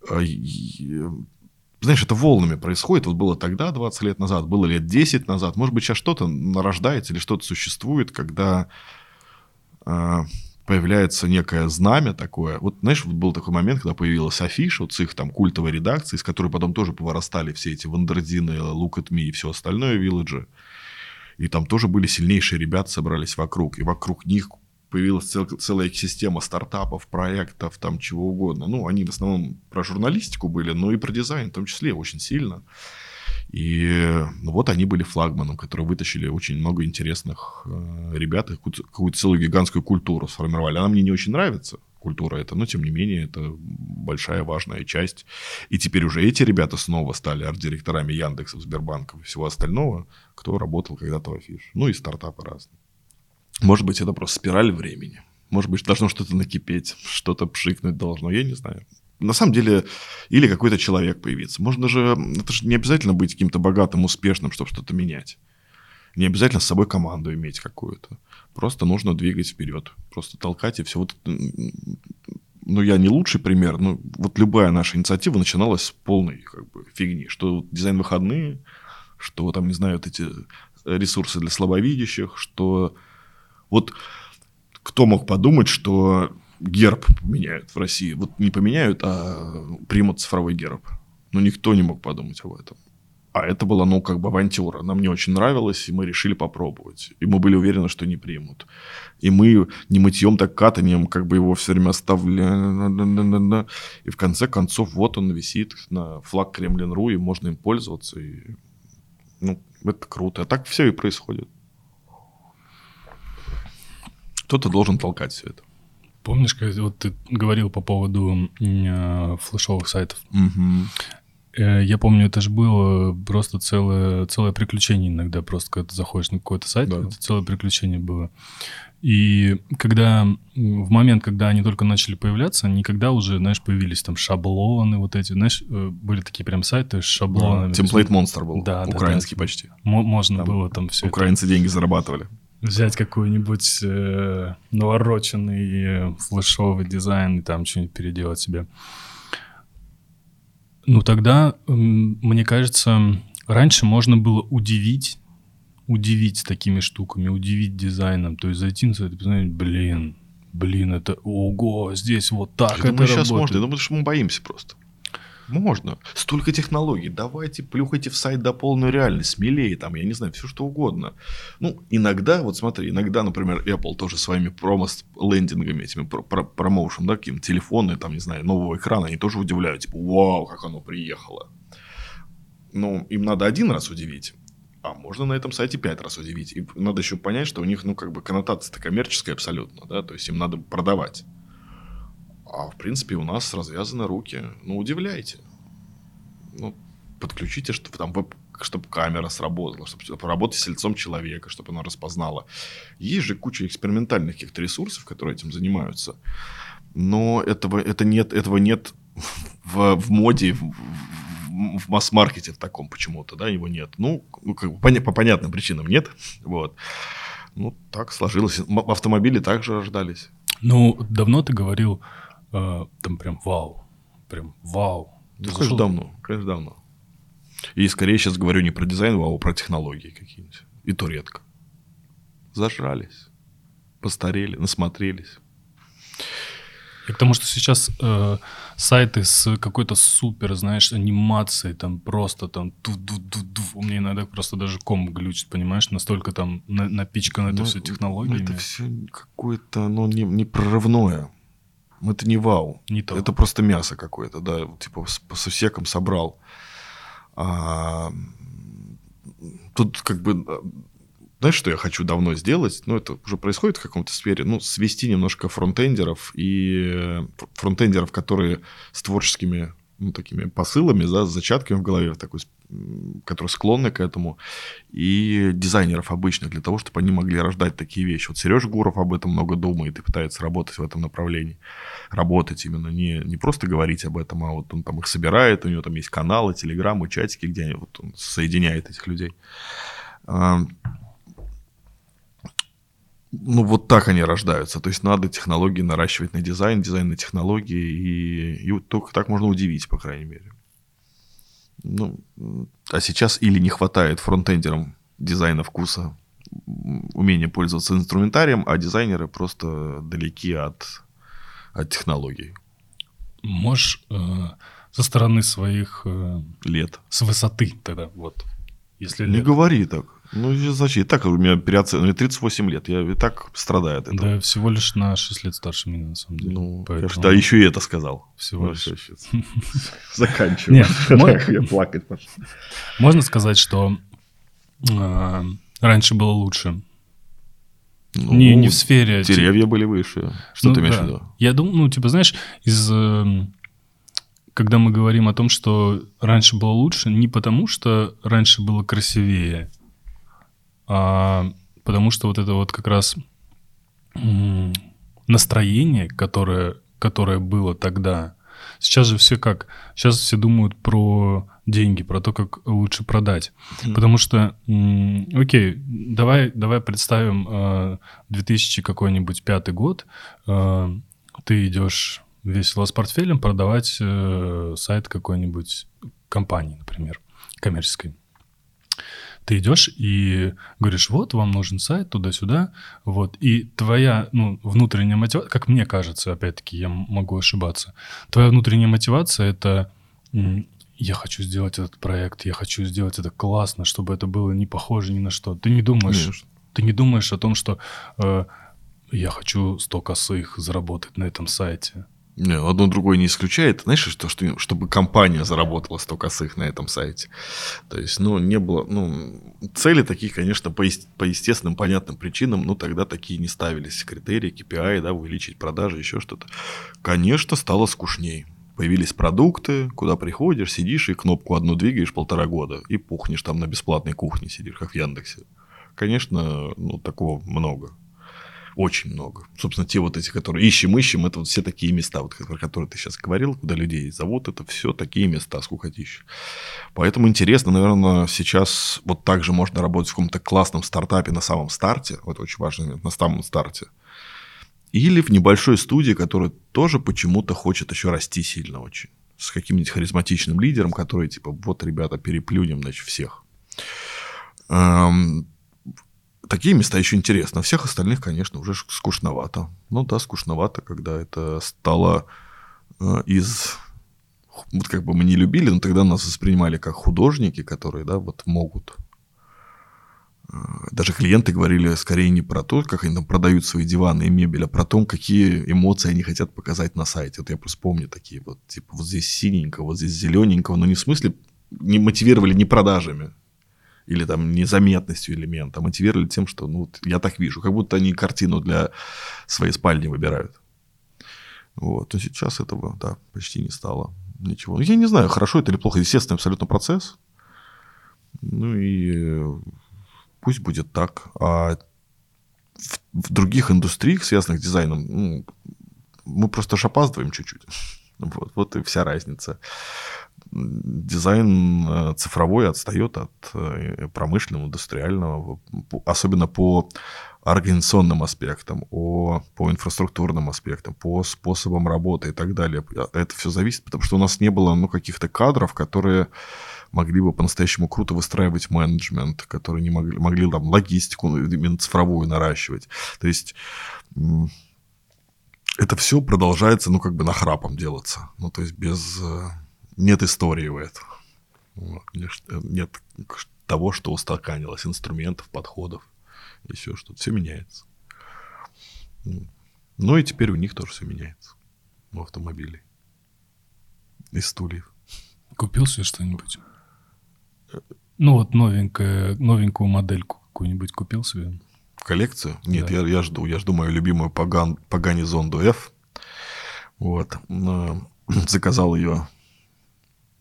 А, знаешь, это волнами происходит. Вот было тогда, 20 лет назад, было лет 10 назад. Может быть, сейчас что-то нарождается или что-то существует, когда э, появляется некое знамя такое. Вот, знаешь, вот был такой момент, когда появилась афиша вот с их там культовой редакции, с которой потом тоже повырастали все эти Вандердины, Look at Me и все остальное Вилледжи. И там тоже были сильнейшие ребята, собрались вокруг. И вокруг них появилась цел, целая система стартапов, проектов, там чего угодно. Ну, они в основном про журналистику были, но и про дизайн в том числе очень сильно. И ну, вот они были флагманом, которые вытащили очень много интересных э, ребят, какую-то, какую-то целую гигантскую культуру сформировали. Она мне не очень нравится, культура это, но тем не менее это большая важная часть. И теперь уже эти ребята снова стали арт-директорами Яндекса, Сбербанка и всего остального, кто работал когда-то в Афиш. Ну и стартапы разные. Может быть, это просто спираль времени. Может быть, должно что-то накипеть, что-то пшикнуть должно, я не знаю. На самом деле, или какой-то человек появиться. Можно же, это же не обязательно быть каким-то богатым, успешным, чтобы что-то менять. Не обязательно с собой команду иметь какую-то. Просто нужно двигать вперед. Просто толкать и все. Вот, ну, я не лучший пример, но вот любая наша инициатива начиналась с полной как бы, фигни. Что дизайн выходные, что там, не знаю, вот эти ресурсы для слабовидящих, что вот кто мог подумать, что герб поменяют в России? Вот не поменяют, а примут цифровой герб. Но никто не мог подумать об этом. А это была, ну, как бы авантюра. Нам не очень нравилось, и мы решили попробовать. И мы были уверены, что не примут. И мы не мытьем, так катанием, как бы его все время оставляли. И в конце концов, вот он висит на флаг Кремлин.ру, и можно им пользоваться. И, ну, это круто. А так все и происходит. Кто-то должен толкать все это. Помнишь, как вот ты говорил по поводу э, флешовых сайтов? Угу. Я помню, это же было просто целое, целое приключение иногда, просто когда ты заходишь на какой-то сайт, да. это целое приключение было. И когда, в момент, когда они только начали появляться, никогда уже, знаешь, появились там шаблоны вот эти, знаешь, э, были такие прям сайты с шаблонами. Темплейт монстр был, да, украинский да, почти. Можно там было там все Украинцы это... деньги зарабатывали взять какой-нибудь э, навороченный э, флешовый дизайн и там что-нибудь переделать себе. Ну тогда, мне кажется, раньше можно было удивить, удивить такими штуками, удивить дизайном. То есть зайти на сайт и посмотреть, блин, блин, это ого, здесь вот так я это думаю, сейчас можно, я думаю, что мы боимся просто. Можно. Столько технологий. Давайте плюхайте в сайт до полную реальность. Смелее там, я не знаю, все что угодно. Ну, иногда, вот смотри, иногда, например, Apple тоже своими промо-лендингами, этими промоушен, да, каким телефоны, там, не знаю, нового экрана, они тоже удивляют. Типа, вау, как оно приехало. Ну, им надо один раз удивить. А можно на этом сайте пять раз удивить. И надо еще понять, что у них, ну, как бы коннотация-то коммерческая абсолютно, да, то есть им надо продавать. А в принципе у нас развязаны руки. Ну, удивляйте. Ну, подключите, чтобы там веб чтобы камера сработала, чтобы поработать с лицом человека, чтобы она распознала. Есть же куча экспериментальных каких-то ресурсов, которые этим занимаются. Но этого, это нет, этого нет в, в моде, в, в масс-маркете в таком почему-то, да, его нет. Ну, ну как бы по, по понятным причинам нет. Вот. Ну, так сложилось. Автомобили также рождались. Ну, давно ты говорил там прям вау, прям вау. Ну, конечно, давно, конечно, давно. И скорее сейчас говорю не про дизайн, вау, а про технологии какие-нибудь. И то редко. Зажрались, постарели, насмотрелись. И к тому, что сейчас э, сайты с какой-то супер, знаешь, анимацией, там просто там ту -ду -ду -ду. у меня иногда просто даже ком глючит, понимаешь, настолько там на напичкано это Ну, все технологиями. Это все какое-то, ну, не, не прорывное. Это не вау. Не то. Это просто мясо какое-то, да, типа с- по сусекам собрал. А, тут как бы, а, знаешь, что я хочу давно сделать? Ну, это уже происходит в каком-то сфере. Ну, свести немножко фронтендеров и э, фр- фронтендеров, которые с творческими ну, такими посылами, да, с зачатками в голове, такой, которые склонны к этому, и дизайнеров обычных, для того, чтобы они могли рождать такие вещи. Вот Сережа Гуров об этом много думает и пытается работать в этом направлении. Работать именно, не, не просто говорить об этом, а вот он там их собирает, у него там есть каналы, телеграммы, чатики, где вот он соединяет этих людей. Ну, вот так они рождаются. То есть надо технологии наращивать на дизайн, дизайн на технологии, и, и только так можно удивить, по крайней мере. Ну, а сейчас или не хватает фронтендерам дизайна вкуса, умения пользоваться инструментарием, а дизайнеры просто далеки от, от технологий. Можешь э, со стороны своих, э, Лет. с высоты тогда, вот, если Не лет. говори так. Ну, зачем? И так у меня переоцен... мне 38 лет, я и так страдаю от этого. Да, всего лишь на 6 лет старше меня, на самом деле. Ну, Поэтому конечно, да, еще и это сказал. Всего Ну, лишь. Заканчиваю. Нет, Я плакать пошел. Можно сказать, что э, раньше было лучше. Ну, не, не в сфере... Деревья были выше. Что Ну ты имеешь да. в виду? Я думаю, ну, типа, знаешь, из... эм, Когда мы говорим о том, что раньше было лучше, не потому, что раньше было красивее, а потому что вот это вот как раз настроение, которое, которое было тогда. Сейчас же все как? Сейчас все думают про деньги, про то, как лучше продать. Мгм. Потому что, окей, давай, давай представим э, 2000 какой-нибудь пятый год. э, ты идешь весело с портфелем продавать э, сайт какой-нибудь компании, например, коммерческой. Ты идешь и говоришь, вот, вам нужен сайт, туда-сюда, вот. И твоя, ну, внутренняя мотивация, как мне кажется, опять-таки, я могу ошибаться, твоя внутренняя мотивация — это я хочу сделать этот проект, я хочу сделать это классно, чтобы это было не похоже ни на что. Ты не думаешь, Конечно. ты не думаешь о том, что э, я хочу 100 косых заработать на этом сайте. Не, одно другое не исключает. Знаешь, что, что, чтобы компания заработала 100 косых на этом сайте. То есть, ну, не было... Ну, цели такие, конечно, по, по естественным, понятным причинам, ну, тогда такие не ставились. Критерии, KPI, да, увеличить продажи, еще что-то. Конечно, стало скучней. Появились продукты, куда приходишь, сидишь и кнопку одну двигаешь полтора года, и пухнешь там на бесплатной кухне сидишь, как в Яндексе. Конечно, ну, такого много. Очень много. Собственно, те вот эти, которые ищем, ищем, это вот все такие места, вот, про которые ты сейчас говорил, куда людей зовут, это все такие места, скукотища. Поэтому интересно, наверное, сейчас вот так же можно работать в каком-то классном стартапе на самом старте, вот очень момент, на самом старте, или в небольшой студии, которая тоже почему-то хочет еще расти сильно очень. С каким-нибудь харизматичным лидером, который типа, вот, ребята, переплюнем, значит, всех. Эм, Такие места еще интересно. Всех остальных, конечно, уже скучновато. Ну да, скучновато, когда это стало э, из... Вот как бы мы не любили, но тогда нас воспринимали как художники, которые, да, вот могут. Э, Даже клиенты говорили скорее не про то, как они там продают свои диваны и мебель, а про то, какие эмоции они хотят показать на сайте. Вот я просто помню такие вот, типа, вот здесь синенько, вот здесь зелененько, но не в смысле не мотивировали не продажами, или там незаметностью элемента, мотивировали тем, что ну, вот я так вижу, как будто они картину для своей спальни выбирают. Вот. Но сейчас этого, да, почти не стало ничего. Ну, Я не знаю, хорошо это или плохо. Естественный абсолютно процесс. Ну и э, пусть будет так. А в, в других индустриях, связанных с дизайном, ну, мы просто аж опаздываем чуть-чуть. Вот, вот и вся разница дизайн э, цифровой отстает от э, промышленного, индустриального, особенно по организационным аспектам, о, по инфраструктурным аспектам, по способам работы и так далее. Это все зависит, потому что у нас не было ну, каких-то кадров, которые могли бы по-настоящему круто выстраивать менеджмент, которые не могли, могли там логистику именно цифровую наращивать. То есть это все продолжается, ну, как бы нахрапом делаться. Ну, то есть без... Э, нет истории в этом. Вот. Нет того, что устаканилось, инструментов, подходов, еще что-то. Все меняется. Ну и теперь у них тоже все меняется. У автомобилей. Из стульев. Купил себе что-нибудь? Ну вот новенькая, новенькую модельку какую-нибудь купил себе? Коллекцию? Нет, да. я, я жду. Я жду мою любимую Паган, Пагани Зонду F. Вот. Заказал ее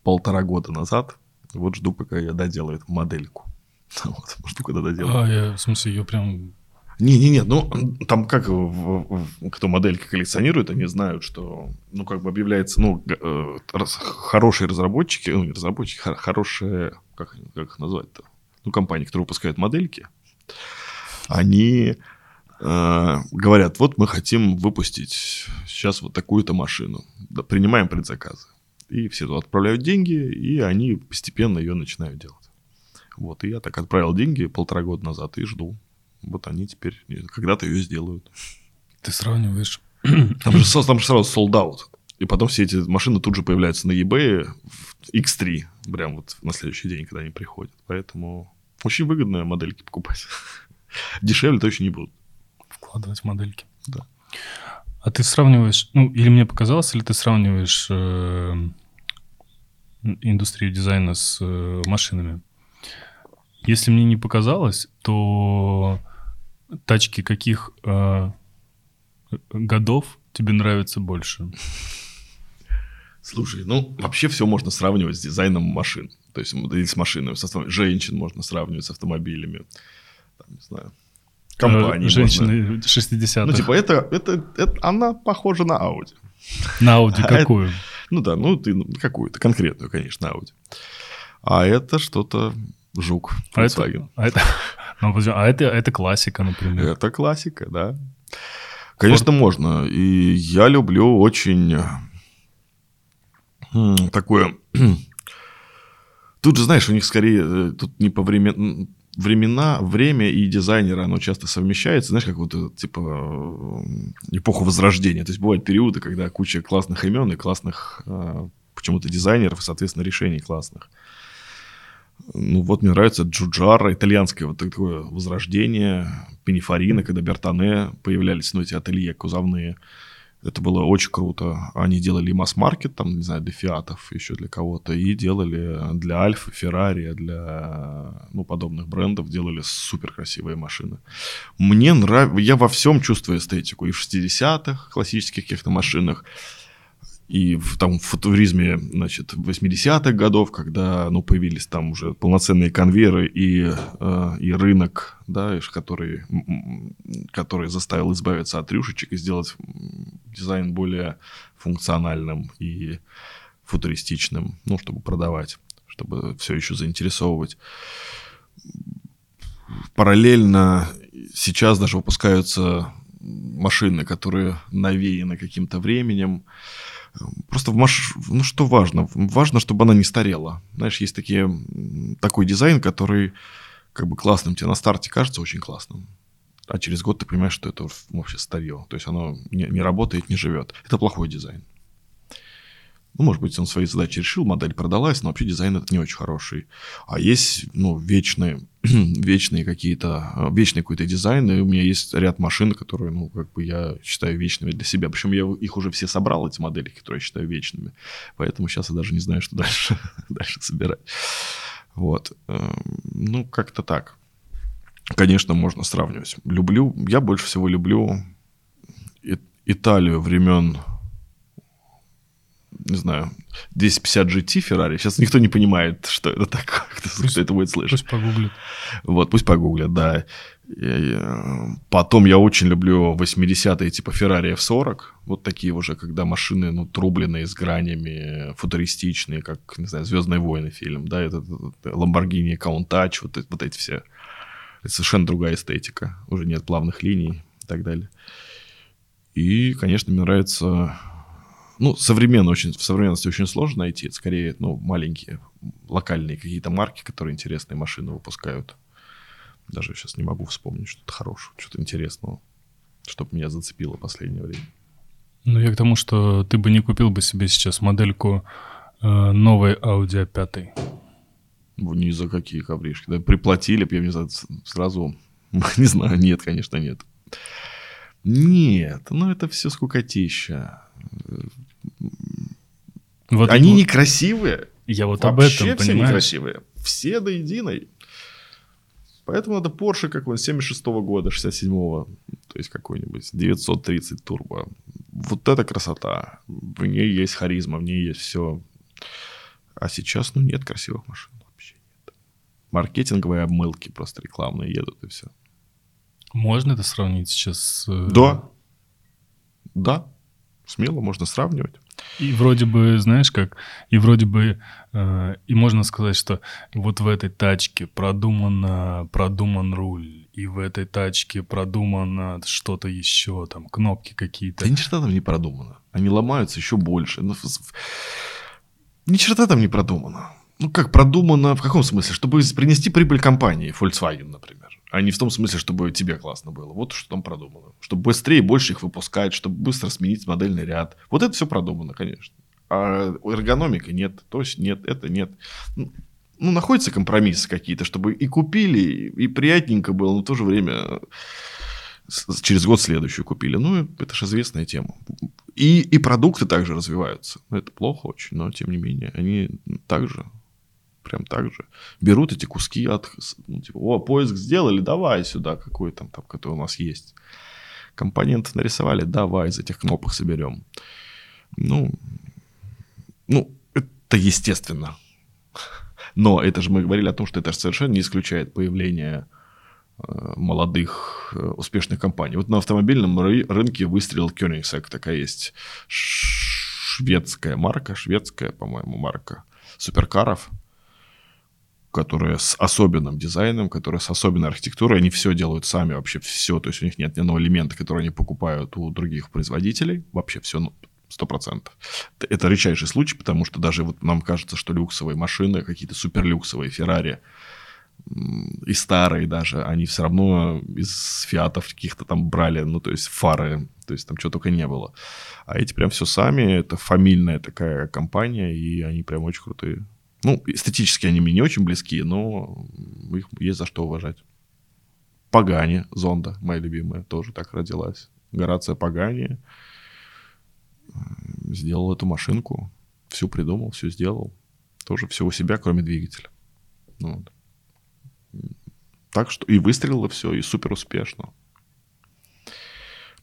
полтора года назад. Вот жду, пока я доделаю эту модельку. Вот, жду, когда доделаю. А, я, в смысле, ее прям не-не-не, ну, там как, кто модельки коллекционирует, они знают, что, ну, как бы объявляется, ну, э, хорошие разработчики, ну, не разработчики, хор, хорошие, как, как их назвать-то, ну, компании, которые выпускают модельки, они э, говорят, вот мы хотим выпустить сейчас вот такую-то машину, да, принимаем предзаказы. И все туда отправляют деньги, и они постепенно ее начинают делать. Вот, и я так отправил деньги полтора года назад и жду вот они теперь когда-то ее сделают. Ты сравниваешь... Там же, там же сразу sold out. И потом все эти машины тут же появляются на eBay в X3, прям вот на следующий день, когда они приходят. Поэтому очень выгодно модельки покупать. Дешевле точно не будут. Вкладывать в модельки. Да. А ты сравниваешь, ну, или мне показалось, или ты сравниваешь э, индустрию дизайна с э, машинами? Если мне не показалось, то тачки каких э, годов тебе нравятся больше? Слушай, ну вообще все можно сравнивать с дизайном машин. То есть с машинами, с автомоб... женщин можно сравнивать с автомобилями. Там, не знаю, компании. Женщины можно... 60-х. Ну, типа, это, это, это, она похожа на Audi. На Audi а какую? Ну да, ну ты ну, какую-то конкретную, конечно, Audi. А это что-то Жук, Volkswagen. А это, а это, ну, а это, это классика, например. Это классика, да. Конечно, Ford. можно. И я люблю очень такое... Тут же, знаешь, у них скорее... Э, тут не по времени времена, время и дизайнеры, оно часто совмещается, знаешь, как вот, э, типа, э, эпоху Возрождения. То есть, бывают периоды, когда куча классных имен и классных почему-то дизайнеров, соответственно, решений классных. Ну вот мне нравится Джуджара, итальянское вот такое возрождение, Пенифарина, когда Бертане появлялись, ну эти ателье кузовные. Это было очень круто. Они делали масс-маркет, там, не знаю, для фиатов, еще для кого-то, и делали для Альфа, Феррари, для, ну, подобных брендов, делали супер красивые машины. Мне нравится, я во всем чувствую эстетику, и в 60-х классических каких-то машинах, и в, там, в футуризме, значит, 80-х годов, когда, ну, появились там уже полноценные конвейеры и, э, и рынок, да, который, который заставил избавиться от рюшечек и сделать дизайн более функциональным и футуристичным, ну, чтобы продавать, чтобы все еще заинтересовывать. Параллельно сейчас даже выпускаются машины, которые навеяны каким-то временем, Просто в маш... ну что важно? Важно, чтобы она не старела. Знаешь, есть такие, такой дизайн, который как бы классным тебе на старте кажется очень классным. А через год ты понимаешь, что это вообще старье. То есть оно не, не работает, не живет. Это плохой дизайн. Ну, может быть, он свои задачи решил, модель продалась, но вообще дизайн это не очень хороший. А есть, ну, вечные, вечные какие-то, э, вечный какой-то дизайн, и у меня есть ряд машин, которые, ну, как бы я считаю вечными для себя. Причем я их уже все собрал, эти модели, которые я считаю вечными. Поэтому сейчас я даже не знаю, что дальше, дальше собирать. Вот. Эм, ну, как-то так. Конечно, можно сравнивать. Люблю, я больше всего люблю Италию времен не знаю, 250 GT Ferrari. Сейчас никто не понимает, что это такое, кто, пусть, кто это будет слышать. Пусть погуглят. Вот, пусть погуглят, да. Потом я очень люблю 80-е типа Ferrari F40. Вот такие уже, когда машины, ну, трубленные с гранями, футуристичные, как, не знаю, «Звездные войны» фильм, да, это, это Lamborghini Countach, вот, вот эти все. Это совершенно другая эстетика. Уже нет плавных линий и так далее. И, конечно, мне нравится ну, современно очень, в современности очень сложно найти. Это скорее, ну, маленькие, локальные какие-то марки, которые интересные машины выпускают. Даже сейчас не могу вспомнить что-то хорошее, что-то интересного, чтобы меня зацепило в последнее время. Ну, я к тому, что ты бы не купил бы себе сейчас модельку э, новой Audi A5. Ни за какие ковришки. Да, приплатили бы, я не знаю, сразу... Не знаю, нет, конечно, нет. Нет, ну это все скукотища. Вот, Они вот некрасивые. Я вот Вообще об этом, все понимаешь? некрасивые. Все до единой. Поэтому надо Porsche какой-нибудь 76 года, 67-го, то есть какой-нибудь 930 турбо. Вот это красота. В ней есть харизма, в ней есть все. А сейчас, ну, нет красивых машин. Маркетинговые обмылки просто рекламные едут и все. Можно это сравнить сейчас с... э, Да. Да. Смело можно сравнивать. И вроде бы, знаешь как, и вроде бы, э, и можно сказать, что вот в этой тачке продумано, продуман руль, и в этой тачке продумано что-то еще, там, кнопки какие-то. Да ни черта там не продумано. Они ломаются еще больше. Ну, ни черта там не продумано. Ну, как продумано, в каком смысле? Чтобы принести прибыль компании, Volkswagen, например. А не в том смысле, чтобы тебе классно было. Вот что там продумано. Чтобы быстрее больше их выпускать, чтобы быстро сменить модельный ряд. Вот это все продумано, конечно. А эргономика нет, то есть нет, это нет. Ну, ну, находятся компромиссы какие-то, чтобы и купили, и приятненько было, но в то же время через год следующую купили. Ну, это же известная тема. И, и продукты также развиваются. Это плохо очень, но тем не менее, они также, прям так же, берут эти куски от, ну, типа, о, поиск сделали, давай сюда, какой там, там, который у нас есть. Компоненты нарисовали, давай из этих кнопок соберем. Ну, ну, это естественно. Но это же мы говорили о том, что это совершенно не исключает появление э, молодых э, успешных компаний. Вот на автомобильном ры- рынке выстрелил Koenigsegg, такая есть шведская марка, шведская, по-моему, марка суперкаров, которая с особенным дизайном, которая с особенной архитектурой, они все делают сами, вообще все, то есть у них нет ни одного элемента, который они покупают у других производителей, вообще все, ну, сто процентов. Это- редчайший случай, потому что даже вот нам кажется, что люксовые машины, какие-то суперлюксовые Феррари, и старые даже, они все равно из фиатов каких-то там брали, ну, то есть фары, то есть там чего только не было. А эти прям все сами, это фамильная такая компания, и они прям очень крутые. Ну, эстетически они мне не очень близки, но их есть за что уважать. Пагани, Зонда, моя любимая, тоже так родилась. Горация Пагани сделал эту машинку, всю придумал, все сделал. Тоже все у себя, кроме двигателя. Ну вот. Так что и выстрелило все, и супер успешно.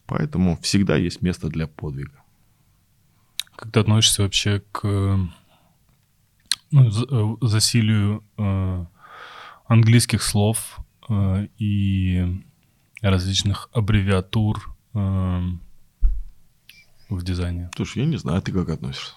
Поэтому всегда есть место для подвига. Как ты относишься вообще к э, ну, за- э, засилию э, английских слов э, и различных аббревиатур э, в дизайне? Слушай, я не знаю, а ты как относишься?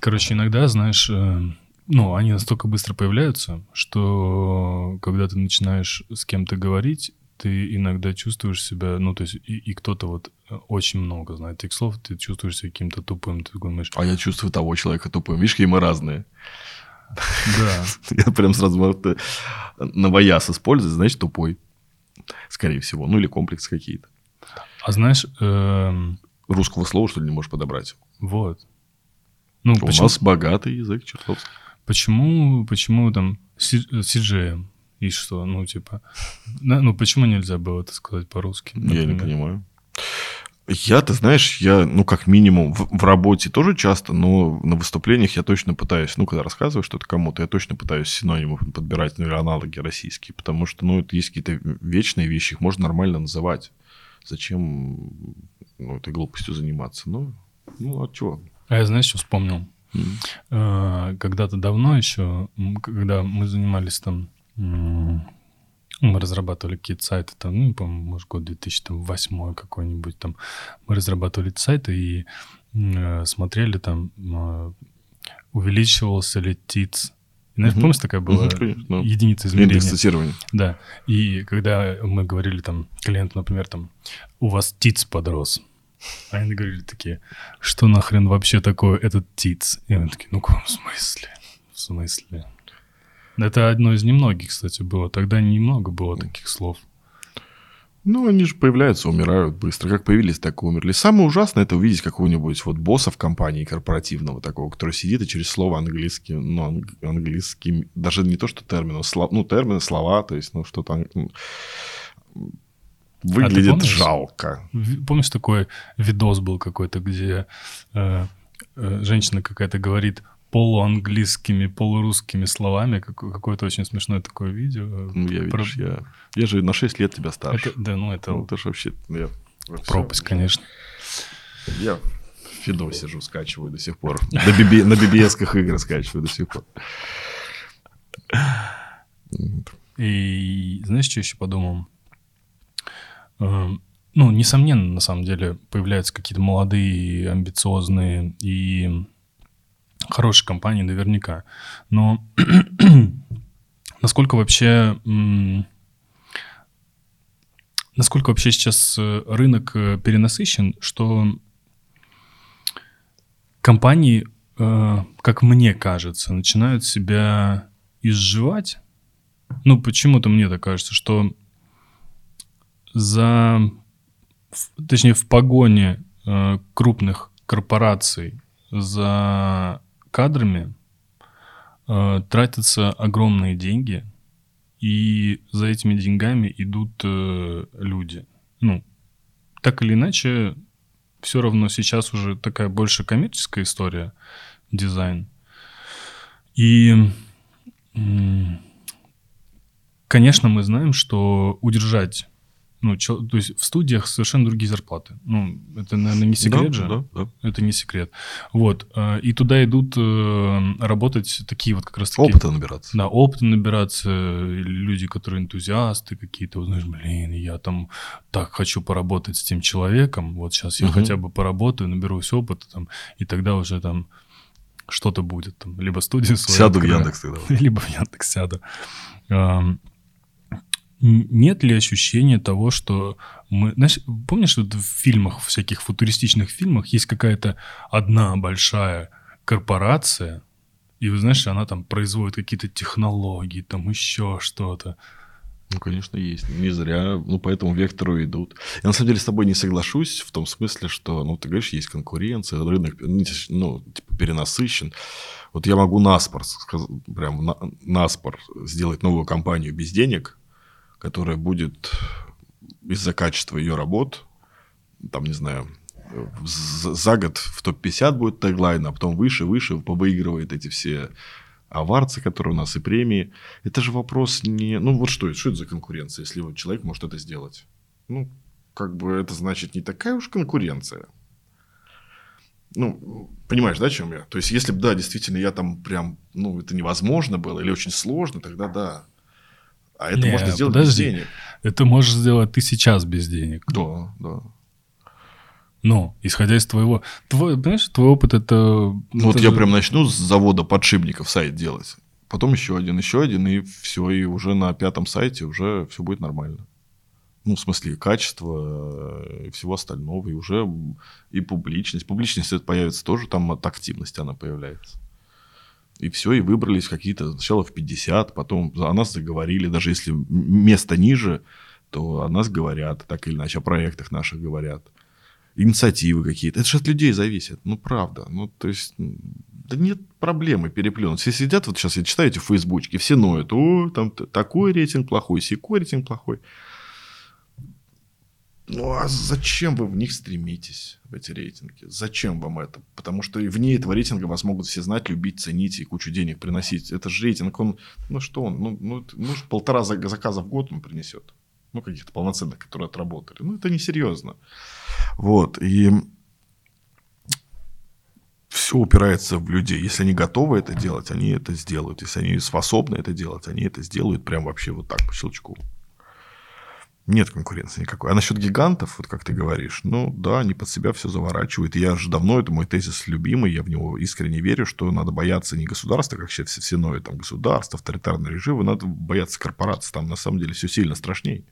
Короче, иногда, знаешь, э, ну, они настолько быстро появляются, что когда ты начинаешь с кем-то говорить, ты иногда чувствуешь себя, ну, то есть, и, и кто-то вот э, очень много знает этих слов, ты чувствуешь себя каким-то тупым, ты думаешь, А я чувствую того человека тупым. Видишь, какие мы разные. да, Я прям сразу новояз использовать, значит, тупой. Скорее всего. Ну, или комплекс какие-то. А знаешь, эм, Русского слова, что ли, не можешь подобрать? вот. Ну, У нас богатый язык чертовски. почему, почему там CGM и что, ну, типа, ну, почему нельзя было это сказать по-русски? Я не например? понимаю. Я, ты знаешь, я, ну, как минимум, в, в работе тоже часто, но на выступлениях я точно пытаюсь, ну, когда рассказываю что-то кому-то, я точно пытаюсь синонимы подбирать, ну, или аналоги российские, потому что, ну, это есть какие-то вечные вещи, их можно нормально называть. Зачем, ну, этой глупостью заниматься? Ну, ну, а чего? А я, знаешь, что вспомнил? Э, Когда-то давно еще, когда мы занимались там, мы разрабатывали какие-то сайты, там, ну, по-моему, может, год 2008 какой-нибудь там, мы разрабатывали сайты и э, смотрели там, э, увеличивался ли ТИЦ. И, Знаешь, Мгм. помнишь, такая была Мгм, конечно, единица измерения? Индекс цитирования. Да. И когда мы говорили там клиенту, например, там, у вас ТИЦ подрос. А они говорили такие, что нахрен вообще такое этот ТИЦ? И они такие, ну, в каком смысле? В смысле? Это одно из немногих, кстати, было. Тогда немного было таких слов. Ну, они же появляются, умирают быстро. Как появились, так и умерли. Самое ужасное это увидеть какого-нибудь вот босса в компании корпоративного такого, который сидит и через слово английский, ну, английский, даже не то, что термины, слова, ну, термины, слова, то есть, ну, что-то ну, выглядит а помнишь, жалко. Помнишь, такой видос был какой-то, где э, э, женщина какая-то говорит полуанглийскими, полурусскими словами. Какое-то очень смешное такое видео. Ну, я, видишь, Про... я, я же на 6 лет тебя старше. Это, да, ну это... Ну, это же вообще... Я, пропасть, все, конечно. Я Фидо сижу, скачиваю до сих пор. На, BB, на BBS-ках игры скачиваю до сих пор. И знаешь, что еще подумал? Эм, ну, несомненно, на самом деле, появляются какие-то молодые, амбициозные и хорошие компании наверняка. Но насколько вообще... Насколько вообще сейчас э, рынок э, перенасыщен, что компании, э, как мне кажется, начинают себя изживать. Ну, почему-то мне так кажется, что за, точнее, в погоне крупных корпораций за кадрами э, тратятся огромные деньги, и за этими деньгами идут э, люди. Ну, так или иначе, все равно сейчас уже такая больше коммерческая история, дизайн. И, конечно, мы знаем, что удержать ну, чел, то есть в студиях совершенно другие зарплаты. Ну, это, наверное, не секрет да, же. Да, да. Это не секрет. Вот. Э, и туда идут э, работать такие вот как раз таки... Опыта набираться. Да, опыта набираться. Люди, которые энтузиасты какие-то. Вот, знаешь, блин, я там так хочу поработать с тем человеком. Вот сейчас я угу. хотя бы поработаю, наберусь опыта там. И тогда уже там что-то будет. Там, либо студия своя. Сяду в Яндекс тогда. Либо в Яндекс сяду нет ли ощущения того, что мы... Знаешь, помнишь, вот в фильмах, в всяких футуристичных фильмах есть какая-то одна большая корпорация, и, вы знаешь, она там производит какие-то технологии, там еще что-то. Ну, конечно, есть. Не зря, ну, по этому вектору идут. Я, на самом деле, с тобой не соглашусь в том смысле, что, ну, ты говоришь, есть конкуренция, рынок, ну, типа, перенасыщен. Вот я могу наспор, прям на, наспор сделать новую компанию без денег, которая будет из-за качества ее работ, там, не знаю, за год в топ-50 будет теглайн, а потом выше, выше повыигрывает эти все аварцы, которые у нас и премии. Это же вопрос не... Ну, вот что, что это за конкуренция, если вот человек может это сделать? Ну, как бы это значит не такая уж конкуренция. Ну, понимаешь, да, чем я? То есть, если бы, да, действительно, я там прям, ну, это невозможно было или очень сложно, тогда да. А это Не, можно сделать подожди. без денег. Это можешь сделать ты сейчас без денег. Да, да. Ну, исходя из твоего... Твой, понимаешь, твой опыт это... Ну, это вот же... я прям начну с завода подшипников сайт делать. Потом еще один, еще один, и все, и уже на пятом сайте уже все будет нормально. Ну, в смысле, и качество, и всего остального, и уже и публичность. Публичность это появится тоже, там от активности она появляется. И все, и выбрались какие-то сначала в 50, потом о нас заговорили, даже если место ниже, то о нас говорят, так или иначе, о проектах наших говорят. Инициативы какие-то. Это же от людей зависит. Ну, правда. Ну, то есть, да нет проблемы переплюнуть. Все сидят, вот сейчас я читаю эти фейсбучки, все ноют. О, там такой рейтинг плохой, секой рейтинг плохой. Ну а зачем вы в них стремитесь, в эти рейтинги? Зачем вам это? Потому что вне этого рейтинга вас могут все знать, любить, ценить и кучу денег приносить. Это же рейтинг, он, ну что он, ну, ну, ну полтора заказа в год он принесет. Ну, каких-то полноценных, которые отработали. Ну, это несерьезно. Вот, и все упирается в людей. Если они готовы это делать, они это сделают. Если они способны это делать, они это сделают прям вообще вот так, по щелчку. Нет конкуренции никакой. А насчет гигантов, вот как ты говоришь, ну да, они под себя все заворачивают. И я же давно, это мой тезис любимый, я в него искренне верю, что надо бояться не государства, как сейчас все, все там государство, авторитарные режимы, надо бояться корпораций. Там на самом деле все сильно страшнее.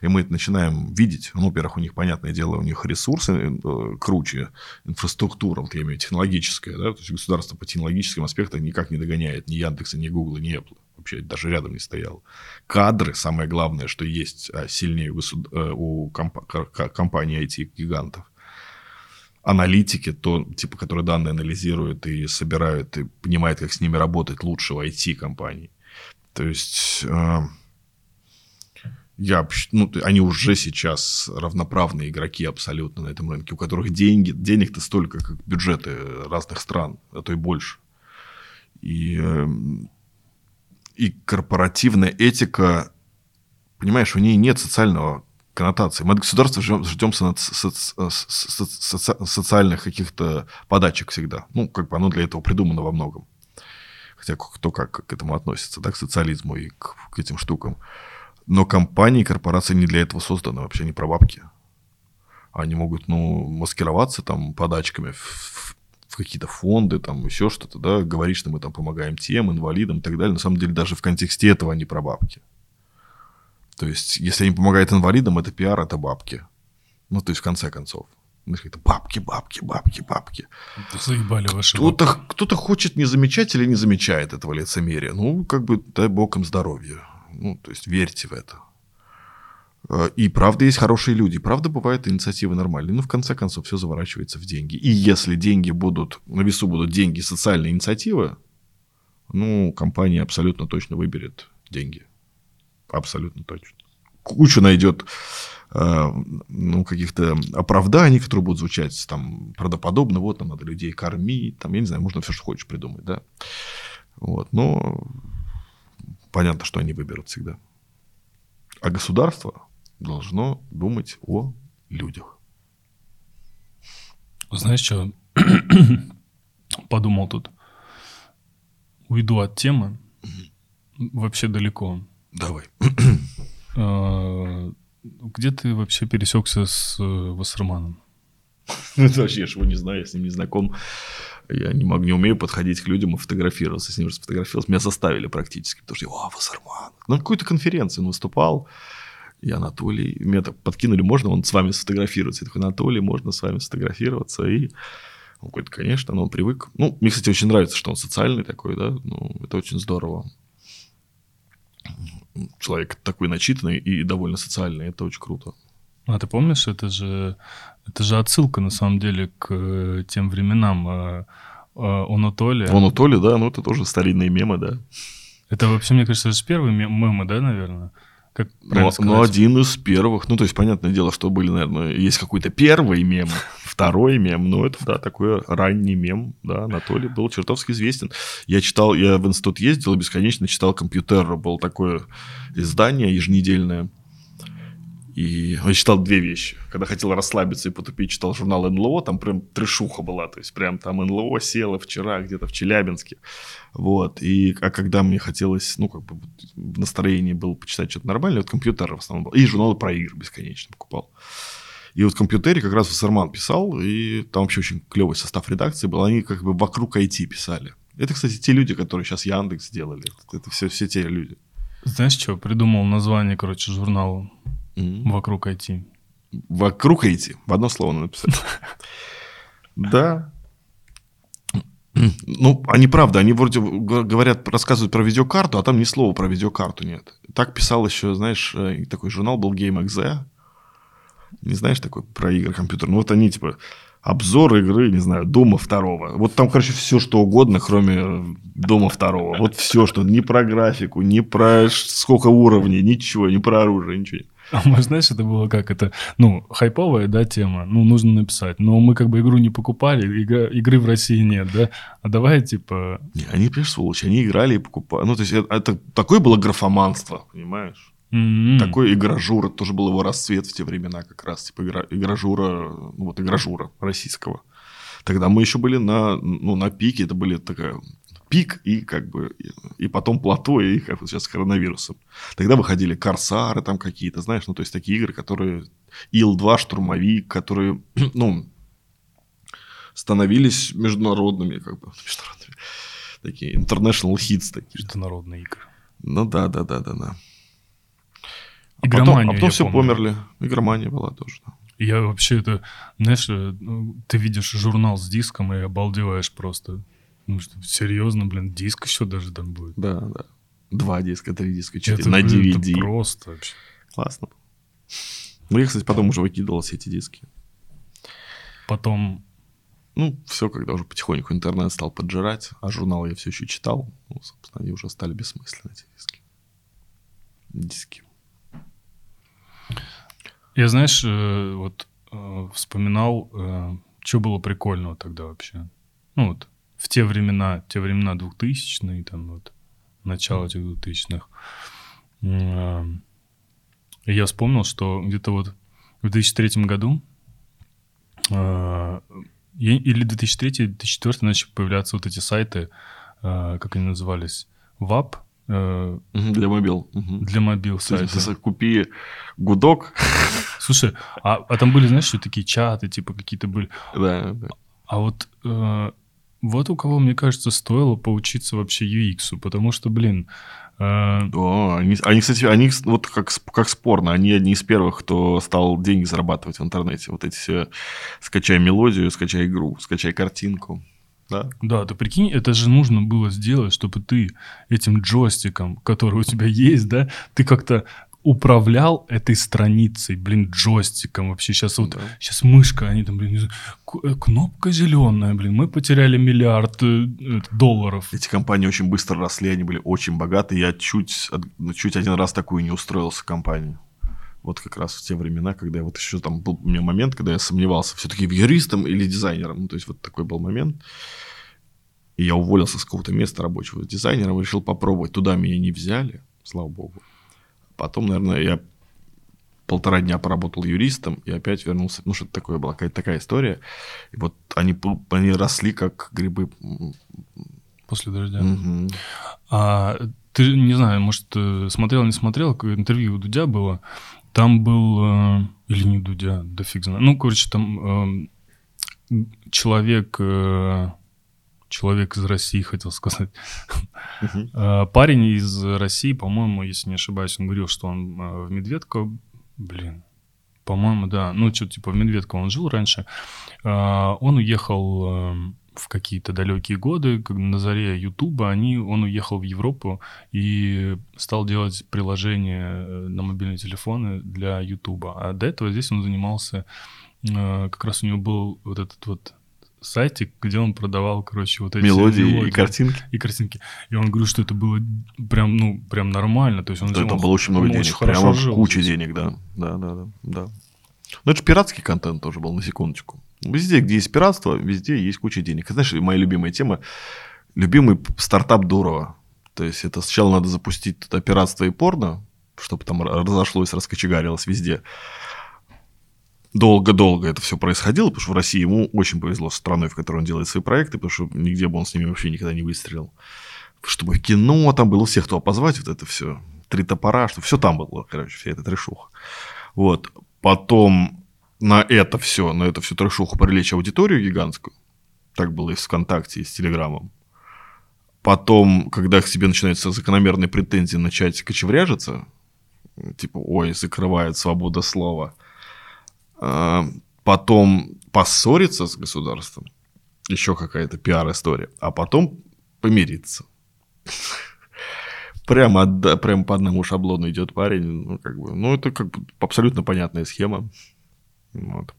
И мы это начинаем видеть. Ну, во-первых, у них, понятное дело, у них ресурсы э, круче, инфраструктура, вот я имею технологическая, да, то есть государство по технологическим аспектам никак не догоняет ни Яндекса, ни Гугла, ни Apple вообще даже рядом не стоял. Кадры, самое главное, что есть а, сильнее у, э, у комп- компаний IT-гигантов. Аналитики, то, типа, которые данные анализируют и собирают, и понимают, как с ними работать лучше в IT-компании. То есть... Э, я, ну, они уже сейчас равноправные игроки абсолютно на этом рынке, у которых деньги, денег-то столько, как бюджеты разных стран, а то и больше. И, эм, и корпоративная этика, понимаешь, у нее нет социального коннотации. Мы от государства ждем социальных каких-то подачек всегда. Ну, как бы оно для этого придумано во многом. Хотя кто как к этому относится, да, к социализму и к, к этим штукам. Но компании, корпорации не для этого созданы, вообще не про бабки. Они могут, ну, маскироваться там подачками в, в какие-то фонды, там еще что-то, да, говорить, что мы там помогаем тем, инвалидам и так далее. На самом деле даже в контексте этого они про бабки. То есть, если они помогают инвалидам, это пиар, это бабки. Ну, то есть, в конце концов. Ну, это бабки, бабки, бабки, бабки. Заебали ваши кто-то, кто-то хочет не замечать или не замечает этого лицемерия. Ну, как бы, дай бог им здоровья. Ну, то есть верьте в это. Э, и правда есть хорошие люди. Правда бывают инициативы нормальные. Но в конце концов все заворачивается в деньги. И если деньги будут, на весу будут деньги социальные инициативы, ну, компания абсолютно точно выберет деньги. Абсолютно точно. Кучу найдет э, ну, каких-то оправданий, которые будут звучать там правдоподобно, вот нам надо людей кормить, там, я не знаю, можно все, что хочешь придумать, да. Вот, но понятно, что они выберут всегда. А государство должно думать о людях. Знаешь, что подумал тут? Уйду от темы. Вообще далеко. Давай. А, где ты вообще пересекся с э, Вассерманом? Это вообще, я его не знаю, я с ним не знаком. Я не, могу, не умею подходить к людям и фотографироваться. С ним сфотографировался. Меня заставили практически, потому что я, о, Вассерман. На какой-то конференции он выступал. И Анатолий, меня так подкинули, можно он с вами сфотографироваться? Я такой, Анатолий, можно с вами сфотографироваться? И он говорит, конечно, но он привык. Ну, мне, кстати, очень нравится, что он социальный такой, да, ну, это очень здорово. Человек такой начитанный и довольно социальный, это очень круто. А ты помнишь, это же, это же отсылка, на самом деле, к э, тем временам э, э, Онотоли. Онотоли, да, ну это тоже старинные мемы, да. Это вообще, мне кажется, это же первые мемы, да, наверное? Как ну, ну, один из первых. Ну, то есть, понятное дело, что были, наверное, есть какой-то первый мем, второй мем, но это, да, такой ранний мем, да, Анатолий был чертовски известен. Я читал, я в институт ездил и бесконечно читал компьютер, было такое издание еженедельное, и я читал две вещи. Когда хотел расслабиться и потупить, читал журнал НЛО, там прям трешуха была. То есть прям там НЛО села вчера где-то в Челябинске. Вот. И, а когда мне хотелось, ну, как бы в настроении было почитать что-то нормальное, вот компьютер в основном был. И журналы про игры бесконечно покупал. И вот в компьютере как раз Вассерман писал, и там вообще очень клевый состав редакции был. Они как бы вокруг IT писали. Это, кстати, те люди, которые сейчас Яндекс сделали. Это все, все те люди. Знаешь, что? Придумал название, короче, журнала mm-hmm. вокруг IT. Вокруг IT. В одно слово написать. Да. Ну, они правда, они вроде говорят, рассказывают про видеокарту, а там ни слова про видеокарту нет. Так писал еще, знаешь, э, такой журнал был Game.exe. Не знаешь такой про игры компьютер? Ну, вот они типа обзор игры, не знаю, Дома второго. Вот там, короче, все что угодно, кроме Дома второго. Вот все, что не про графику, не про сколько уровней, ничего, не про оружие, ничего. Мы, знаешь, это было как? Это, ну, хайповая, да, тема, ну, нужно написать. Но мы как бы игру не покупали, игра, игры в России нет, да? А давай, типа... Не, они, конечно, сволочи, они играли и покупали. Ну, то есть, это, это такое было графоманство, понимаешь? Mm-hmm. Такой игражура, тоже был его расцвет в те времена как раз, типа игра, игражура, ну вот игражура российского. Тогда мы еще были на, ну, на пике, это были такая пик и как бы и потом плато, и как вот сейчас с коронавирусом. Тогда выходили Корсары там какие-то, знаешь, ну то есть такие игры, которые Ил-2, Штурмовик, которые, ну, становились международными, как бы, международными, такие international hits такие. Международные игры. Ну да, да, да, да, да. А потом, а потом все помню. померли. Игромания была тоже. Да. Я вообще это, знаешь, э, ты видишь журнал с диском и обалдеваешь просто. Ну что, серьезно, блин, диск еще даже там будет. Да, да. Два диска, три диска, четыре. Это, на это DVD. просто вообще. Классно. Ну, я, кстати, потом уже выкидывал все эти диски. Потом, Ну, все, когда уже потихоньку интернет стал поджирать, а журнал я все еще читал, ну, собственно, они уже стали бессмысленны, эти диски. Диски. я, знаешь, э, вот э, вспоминал, что было прикольного тогда вообще. Ну вот, в те времена, те времена 2000-е, там вот, начало этих 2000-х. М, э, Я вспомнил, что где-то вот в 2003 году э, или 2003-2004 начали появляться вот эти сайты, э, как они назывались, ВАП, Для мобил. Для мобил сайта. Купи гудок. Слушай, а, а там были, знаешь, что такие чаты, типа какие-то были. Да, да. А вот, вот у кого, мне кажется, стоило поучиться вообще UX, потому что, блин, э, О, они, они, кстати, они вот как, как спорно, они одни из первых, кто стал деньги зарабатывать в интернете. Вот эти все скачай мелодию, скачай игру, скачай картинку. Да? да, ты прикинь, это же нужно было сделать, чтобы ты этим джойстиком, который у тебя есть, да, ты как-то управлял этой страницей, блин, джойстиком вообще. Сейчас вот, Да. сейчас мышка, они там, блин, э, кнопка зеленая, блин, мы потеряли миллиард э, долларов. Эти компании очень быстро росли, они были очень богаты. Я чуть, ну, чуть один раз такую не устроился в компанию. Вот как раз в те времена, когда я вот еще там был у меня момент, когда я сомневался, все-таки юристом или дизайнером. Ну, то есть вот такой был момент. И я уволился с какого-то места рабочего с дизайнером, решил попробовать. Туда меня не взяли, слава богу. Потом, наверное, я полтора дня поработал юристом и опять вернулся. Ну, что-то такое была, какая-то такая история. И вот они, они росли как грибы. После дождя. мгм. А ты, не знаю, может, э, смотрел, не смотрел, интервью у Дудя было. Там был... э, Или не Дудя, да фиг знает. Ну, короче, там э, человек... Человек из России, хотел сказать. Э, Парень из России, по-моему, если не ошибаюсь, он говорил, что он э, в Медведко... Блин, по-моему, да. Ну, что-то типа в Медведко он жил раньше. А, Он уехал э, в какие-то далекие годы, как на заре Ютуба, они, он уехал в Европу и стал делать приложения э, на мобильные телефоны для Ютуба. А до этого здесь он занимался, э, как раз у него был вот этот вот сайтик, где он продавал, короче, вот эти Мелодии и картинки. и картинки. И он говорит, что это было прям, ну, прям нормально. То есть он Да, жил- там было очень много денег. очень Прямо жил куча денег, да. Да, да, да, да. Ну, это же пиратский контент тоже был, на секундочку. Везде, где есть пиратство, везде есть куча денег. И знаешь, моя любимая тема, любимый стартап Дурова. То есть, это сначала надо запустить туда пиратство и порно, чтобы там разошлось, раскочегарилось везде. Долго-долго это все происходило, потому что в России ему очень повезло с страной, в которой он делает свои проекты, потому что нигде бы он с ними вообще никогда не выстрелил. Чтобы кино там было, всех кто позвать, вот это все. Три топора, что все там было, короче, вся эта трешуха. Вот. Потом на это все, на это всю трешуху привлечь аудиторию гигантскую. Так было и с ВКонтакте, и с Телеграмом. Потом, когда к тебе начинаются закономерные претензии начать кочевряжиться, типа, ой, закрывает свобода слова. А, Потом поссориться с государством, еще какая-то пиар-история, а потом помириться. Прямо, от- прямо по одному шаблону идет парень. Ну, как бы, ну, это как бы абсолютно понятная схема. Вот.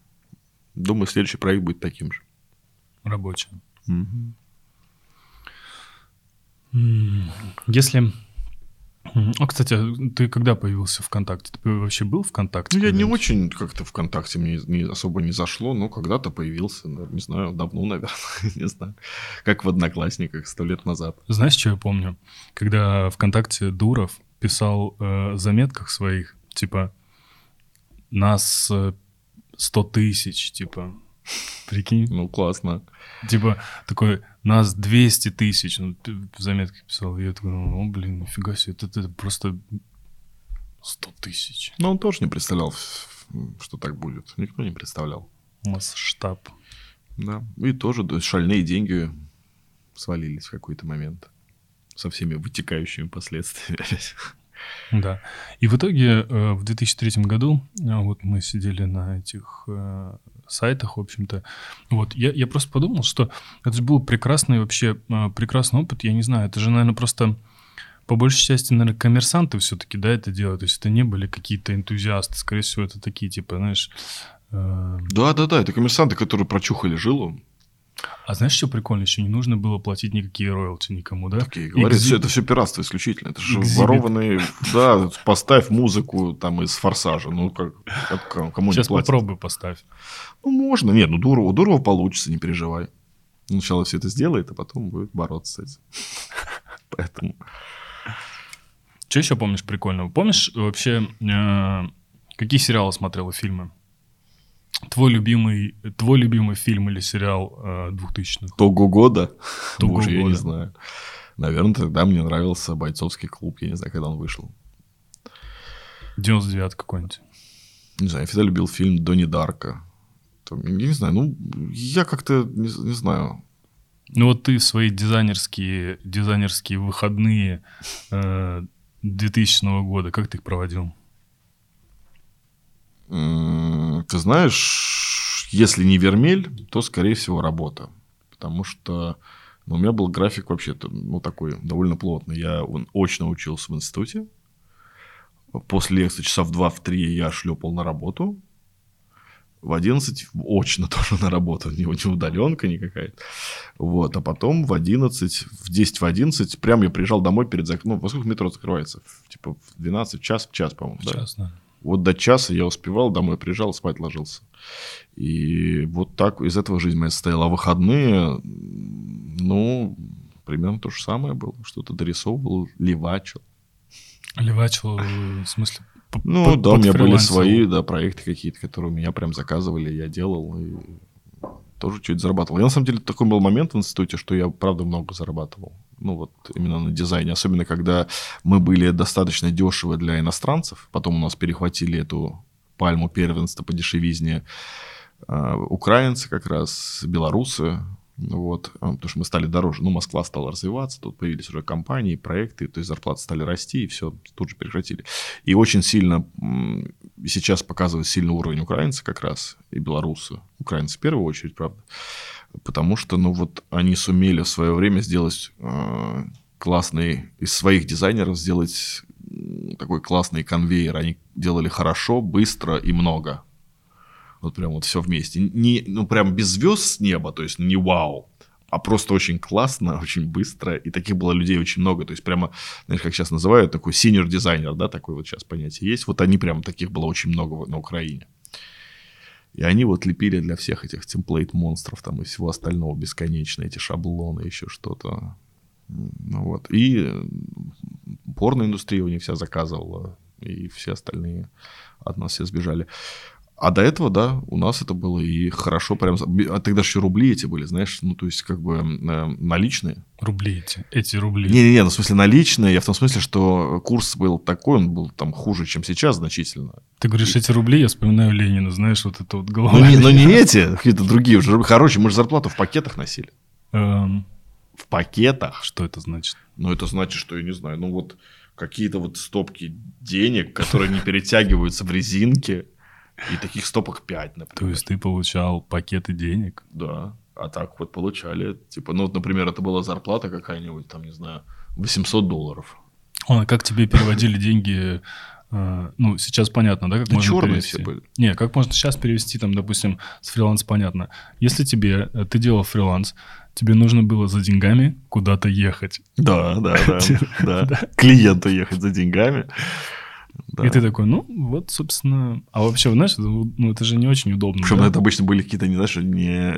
Думаю, следующий проект будет таким же. рабочая. М, Если... А, кстати, ты когда появился ВКонтакте? Ты вообще был ВКонтакте? Ну, я не очень как-то ВКонтакте мне не, особо не зашло, но когда-то появился, не знаю, давно, наверное, не знаю. Как в Одноклассниках сто лет назад. Знаешь, что я помню? Когда ВКонтакте Дуров писал э, в заметках своих, типа, нас э, 100 тысяч, типа, прикинь? Ну, классно. Типа, такой, нас 200 тысяч, ну, ты в заметках писал. Я такой, ну, блин, нифига себе, это, это просто 100 тысяч. Но он тоже не представлял, что так будет. Никто не представлял. Масштаб. Да. И тоже шальные деньги свалились в какой-то момент. Со всеми вытекающими последствиями. Да. И в итоге э, в 2003 году э, вот мы сидели на этих э, сайтах, в общем-то. Вот я, я просто подумал, что это же был прекрасный вообще, э, прекрасный опыт. Я не знаю, это же, наверное, просто по большей части, наверное, коммерсанты все-таки, да, это делают. То есть это не были какие-то энтузиасты. Скорее всего, это такие, типа, знаешь... Э... Да, да, да, это коммерсанты, которые прочухали жилу. А знаешь, что прикольно? Еще не нужно было платить никакие роялти никому, да? Такие говорят, Экзи... это все пиратство исключительно. Это же Экзибит. ворованные... Да, поставь музыку там из «Форсажа». Ну, как, как кому Сейчас не платят. попробуй поставь. Ну, можно. Нет, ну, Дурова, Дурова получится, не переживай. Сначала все это сделает, а потом будет бороться с этим. Поэтому... Что еще помнишь прикольного? Помнишь вообще, э, какие сериалы смотрел и фильмы? Твой любимый, твой любимый фильм или сериал э, 2000-х? Того года? Того Боже, года. я не знаю. Наверное, тогда мне нравился «Бойцовский клуб». Я не знаю, когда он вышел. 99 какой-нибудь. Не знаю, я всегда любил фильм «Донни Дарка». Там, я не знаю, ну, я как-то не, не знаю. Ну вот ты свои дизайнерские, дизайнерские выходные э, 2000 года, как ты их проводил? Ты знаешь, если не вермель, то, скорее всего, работа. Потому что ну, у меня был график вообще ну, такой довольно плотный. Я он, очно учился в институте. После лекции часа в 2-3 я шлепал на работу в 11 очно тоже на работу, не, не удаленка никакая. Вот, а потом в 11, в 10 в 11, прям я приезжал домой перед закрытием, ну, во сколько метро закрывается? Типа в 12, час, час, по-моему, да? Час, да. Вот до часа я успевал, домой приезжал, спать ложился. И вот так из этого жизнь моя состояла. А выходные, ну, примерно то же самое было. Что-то дорисовывал, левачил. Левачил, в смысле, ну, да, у меня были свои, да, проекты какие-то, которые у меня прям заказывали, я делал, и тоже чуть зарабатывал. Я, на самом деле, такой был момент в институте, что я, правда, много зарабатывал. Ну, вот именно на дизайне. Особенно, когда мы были достаточно дешевы для иностранцев. Потом у нас перехватили эту пальму первенства по дешевизне э, украинцы как раз, белорусы. Вот, а, потому что мы стали дороже. Ну, Москва стала развиваться, тут появились уже компании, проекты, то есть зарплаты стали расти, и все тут же прекратили. И очень сильно, сейчас показывают сильный уровень украинцы как раз, и белорусы. Украинцы в первую очередь, правда. Потому что, ну, вот они сумели в свое время сделать э, классный, из своих дизайнеров сделать такой классный конвейер. Они делали хорошо, быстро и много. Вот прям вот все вместе. Не, ну, прям без звезд с неба, то есть не вау, а просто очень классно, очень быстро. И таких было людей очень много. То есть прямо, знаешь, как сейчас называют, такой синер дизайнер, да, такой вот сейчас понятие есть. Вот они прям таких было очень много на Украине. И они вот лепили для всех этих темплейт-монстров там и всего остального бесконечно, эти шаблоны, еще что-то. Ну вот. И порноиндустрия у них вся заказывала, и все остальные от нас все сбежали. А до этого, да, у нас это было и хорошо, прям, а тогда еще рубли эти были, знаешь, ну, то есть, как бы э, наличные. Рубли эти, эти рубли. Не-не-не, ну, в смысле наличные, я в том смысле, что курс был такой, он был там хуже, чем сейчас значительно. Ты говоришь, эти рубли, я вспоминаю Ленина, знаешь, вот это вот голова. Ну, не, но не эти, какие-то другие уже. Короче, мы же зарплату в пакетах носили. Эм... В пакетах. Что это значит? Ну, это значит, что, я не знаю, ну, вот какие-то вот стопки денег, которые не перетягиваются в резинке и таких стопок 5, например. То есть ты получал пакеты денег? Да. А так вот получали. Типа, ну, вот, например, это была зарплата какая-нибудь, там, не знаю, 800 долларов. А как тебе переводили деньги? Э, ну, сейчас понятно, да, как да можно черные перевести? все были. Не, как можно сейчас перевести, там, допустим, с фриланс понятно. Если тебе, э, ты делал фриланс, тебе нужно было за деньгами куда-то ехать. Да, да. да. Клиенту ехать за деньгами. Да. И ты такой, ну, вот, собственно... А вообще, знаешь, ну, это же не очень удобно. Причем да? это обычно были какие-то, не знаешь, не,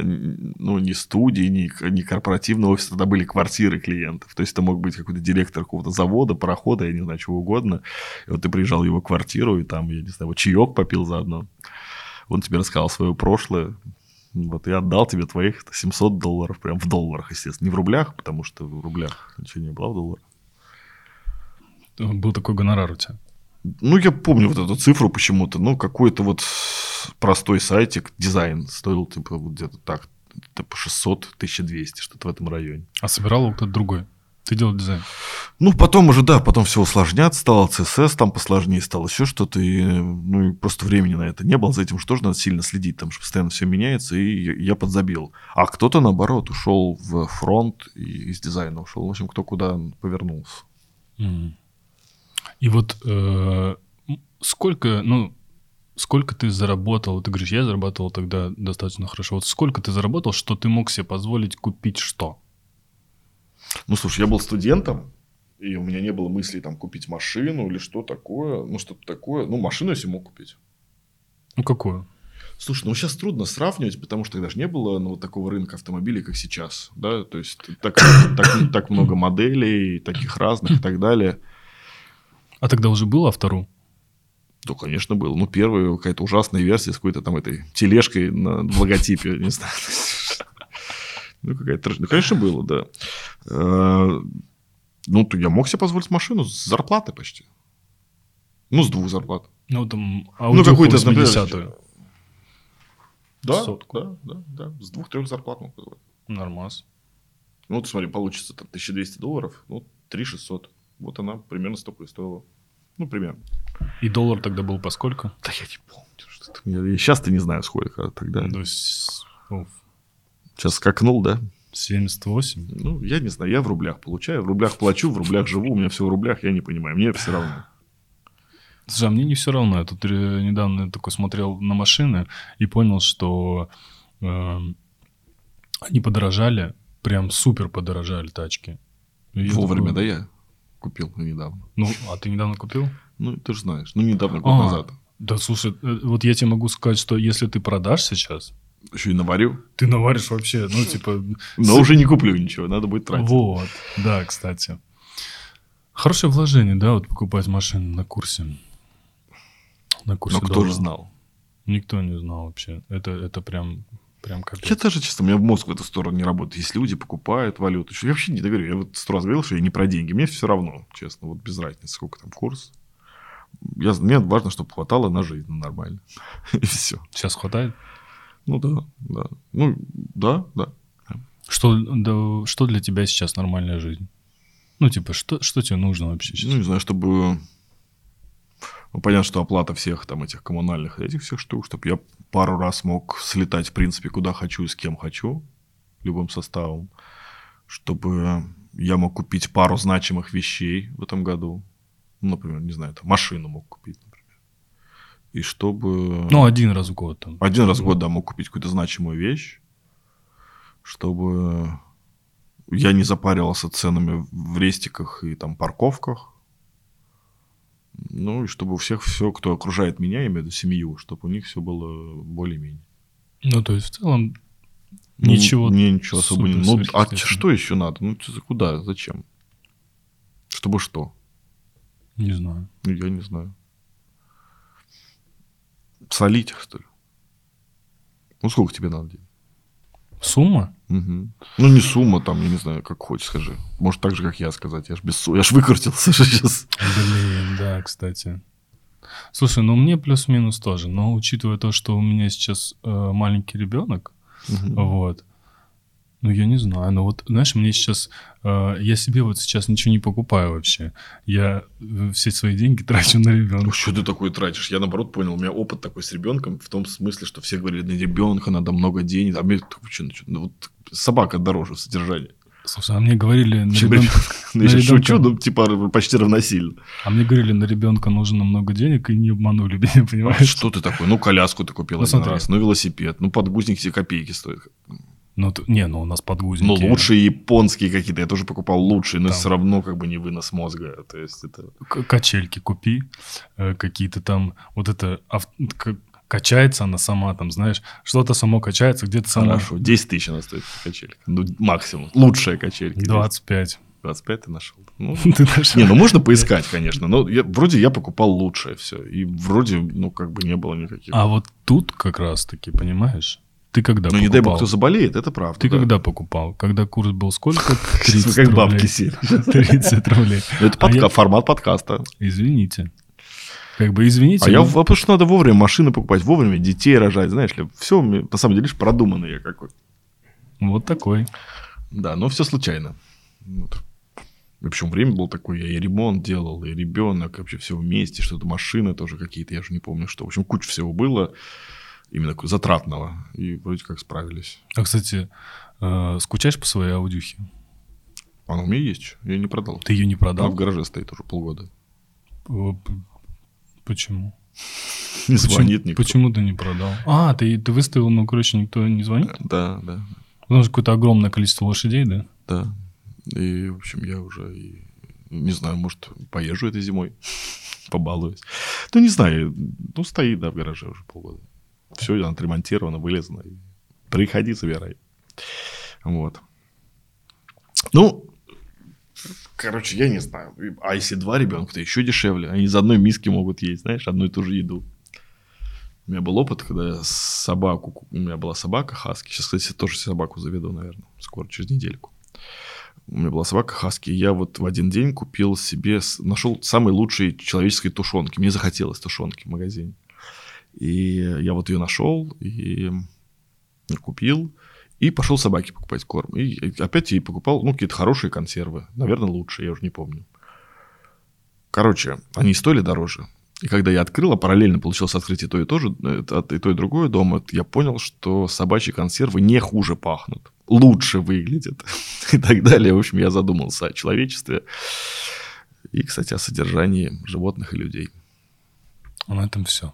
ну, не студии, не, не корпоративный офис, тогда были квартиры клиентов. То есть это мог быть какой-то директор какого-то завода, парохода, я не знаю, чего угодно. И вот ты приезжал в его квартиру, и там, я не знаю, вот чаек попил заодно. Он тебе рассказал свое прошлое, вот я отдал тебе твоих 700 долларов, прям в долларах, естественно. Не в рублях, потому что в рублях ничего не было, а в долларах. Был такой гонорар у тебя? Ну, я помню вот эту цифру почему-то. Ну, какой-то вот простой сайтик, дизайн стоил типа вот где-то так, типа 600, 1200, что-то в этом районе. А собирал кто-то другой? Ты делал дизайн? Ну, потом уже, да, потом все усложняться стало, CSS там посложнее стало, еще что-то, и, ну, и просто времени на это не было, за этим же тоже надо сильно следить, там же постоянно все меняется, и я подзабил. А кто-то, наоборот, ушел в фронт и из дизайна ушел, в общем, кто куда повернулся. Мгм. И вот э, сколько, ну, сколько ты заработал? Ты говоришь, я зарабатывал тогда достаточно хорошо. Вот сколько ты заработал, что ты мог себе позволить купить что? Ну, слушай, я был студентом, и у меня не было мысли там купить машину или что такое, ну, что-то такое. Ну, машину я себе мог купить. Ну, какую? Слушай, ну сейчас трудно сравнивать, потому что тогда же не было ну, вот такого рынка автомобилей, как сейчас. Да? То есть так, так, так много моделей, таких разных и так далее. А тогда уже был автору? Да, конечно, был. Ну, первая какая-то ужасная версия с какой-то там этой тележкой на логотипе, не знаю. Ну, какая-то... Ну, конечно, было, да. Э, Ну, то я мог себе позволить машину с зарплаты почти. Ну, с двух зарплат. Ну, там, Ну, какой-то, например, 80-ю. Да, Сотку. да, да, да. С двух-трех зарплат мог позволить. Нормас. Ну, вот смотри, получится там 1200 долларов, ну, 3600. Вот она примерно столько и стоила. Ну, примерно. И доллар тогда был по сколько? Да я не помню. Что это. Я, сейчас-то не знаю, сколько а тогда. То есть ну, Сейчас скакнул, да? 78? Ну, я не знаю, я в рублях получаю, в рублях плачу, в рублях живу, у меня все в рублях, я не понимаю, мне все равно. Слушай, а мне не все равно. Я тут э, недавно такой смотрел на машины и понял, что э, они подорожали, прям супер подорожали тачки. И я Вовремя, такой, да, я купил недавно. Ну, а ты недавно купил? Ну, ты же знаешь, ну, недавно, год А, назад. Да, слушай, э, вот я тебе могу сказать, что если ты продашь сейчас, Еще и наварю, ты наваришь вообще, ну, типа... но уже не куплю ничего, надо будет тратить. Вот, да, кстати. Хорошее вложение, да, вот покупать машину на курсе. На курсе Но кто же знал? Никто не знал вообще. Это, это прям, прям капец. Я даже, честно, у меня мозг в эту сторону не работает. Если люди покупают валюту, я вообще не говорю, я вот сто раз говорил, что я не про деньги. Мне все равно, честно, вот без разницы, сколько там курс. Я, мне важно, чтобы хватало на жизнь нормально. И все. Сейчас хватает? Ну да, да. Ну, да, да. Что, да, что для тебя сейчас нормальная жизнь? Ну, типа, что, что тебе нужно вообще сейчас? Ну, не знаю, чтобы... Ну, понятно, что оплата всех там этих коммунальных, этих всех штук, чтобы я пару раз мог слетать, в принципе, куда хочу и с кем хочу, любым составом, чтобы я мог купить пару значимых вещей в этом году. Ну, например, не знаю, там, машину мог купить, например. И чтобы... Ну, один раз в год там. Один раз в год, да, мог купить какую-то значимую вещь, чтобы я не запаривался ценами в рестиках и там парковках. Ну, и чтобы у всех все, кто окружает меня, я имею в виду семью, чтобы у них все было более-менее. Ну, то есть, в целом, Ну, ничего... Мне ничего особо не... Ну, а что еще надо? Ну, куда? Зачем? Чтобы что? Не знаю. Ну, я не знаю. Солить их, что ли? Ну, сколько тебе надо денег? Сумма? Мгм. Ну, не сумма, там, я не знаю, как хочешь, скажи. Может, так же, как я сказать. Я ж без су... Я ж выкрутился же сейчас. Блин, да, кстати. Слушай, ну мне плюс-минус тоже, но учитывая то, что у меня сейчас э, маленький ребенок, вот, ну я не знаю, ну вот, знаешь, мне сейчас, э, я себе вот сейчас ничего не покупаю вообще, я э, все свои деньги трачу на Ну, ребенка. что ты такое тратишь? Я, наоборот, понял, у меня опыт такой с ребенком, в том смысле, что все говорили, на ребенка надо много денег, а мне что, ну, вот собака дороже в содержании. Слушай, а мне говорили на Чем ребенка, Ну, я на сейчас шучу, ребенка- ну, типа, почти равносильно. а мне говорили на ребенка нужно много денег и не обманули меня, А понимаешь? Что ты такой? Ну, коляску ты купил Ну, один смотри. раз, ну, велосипед, ну, подгузник тебе копейки стоит. Ну не, ну у нас подгузники. Ну, лучшие японские какие-то, я тоже покупал лучшие, но Там. все равно как бы не вынос мозга. То есть это... К- качельки купи, э, какие-то там, вот это, качается она сама, там, знаешь, что-то само качается, где-то само... Хорошо, 10 тысяч она стоит качелька. Ну, максимум. Лучшая качелька. 25. 25 ты нашел. Ну, Ты нашел? не, ну можно поискать, конечно. Но я, вроде я покупал лучшее все. И вроде, ну, как бы не было никаких. А вот тут как раз-таки, понимаешь, ты когда ну, не покупал? дай бог, кто заболеет, это правда. Ты да. когда покупал? Когда курс был сколько? 30 как бабки сели. 30 рублей. Ну, Это А формат подкаста. Извините. Как бы извините. А я, в- потому что надо вовремя машины покупать, вовремя детей рожать, знаешь ли. Все, на самом деле, лишь продуманный я какой. Вот такой. Да, но все случайно. Вот. И Причем время было такое, я и ремонт делал, и ребенок, вообще все вместе, что-то машины тоже какие-то, я же не помню что. В общем, куча всего было, именно затратного, и вроде как справились. А, кстати, э, скучаешь по своей аудюхе? Она у меня есть, я ее не продал. Ты ее не Она продал? в гараже стоит уже полгода. П- Почему? Не Почему- звонит никто. Почему ты не продал? А, ты, ты выставил, но, короче, никто не звонит? Да, да, Потому что какое-то огромное количество лошадей, да? да. И, в общем, я уже, и, не знаю, может, поезжу этой зимой, побалуюсь. Ну, не знаю, ну, стоит, да, в гараже уже полгода. Все, вылезана. и Приходи, забирай. Вот. Ну, короче, я не знаю. А если два ребенка, то еще дешевле. Они из одной миски могут есть, знаешь, одну и ту же еду. У меня был опыт, когда я собаку... ку- У меня была собака хаски. Сейчас, кстати, тоже собаку заведу, наверное, скоро, через недельку. У меня была собака хаски. Я вот в один день купил себе... Нашел самые лучшие человеческие тушенки. Мне захотелось тушенки в магазине. И я вот ее нашел и купил. И пошел собаке покупать корм. И опять ей покупал, ну, какие-то хорошие консервы. Наверное, лучшие, я уже не помню. Короче, они стоили дороже. И когда я открыл, а параллельно получилось открыть и то, и то же, и то, и другое дома, я понял, что собачьи консервы не хуже пахнут, лучше выглядят и так далее. В общем, я задумался о человечестве и, кстати, о содержании животных и людей. На этом все.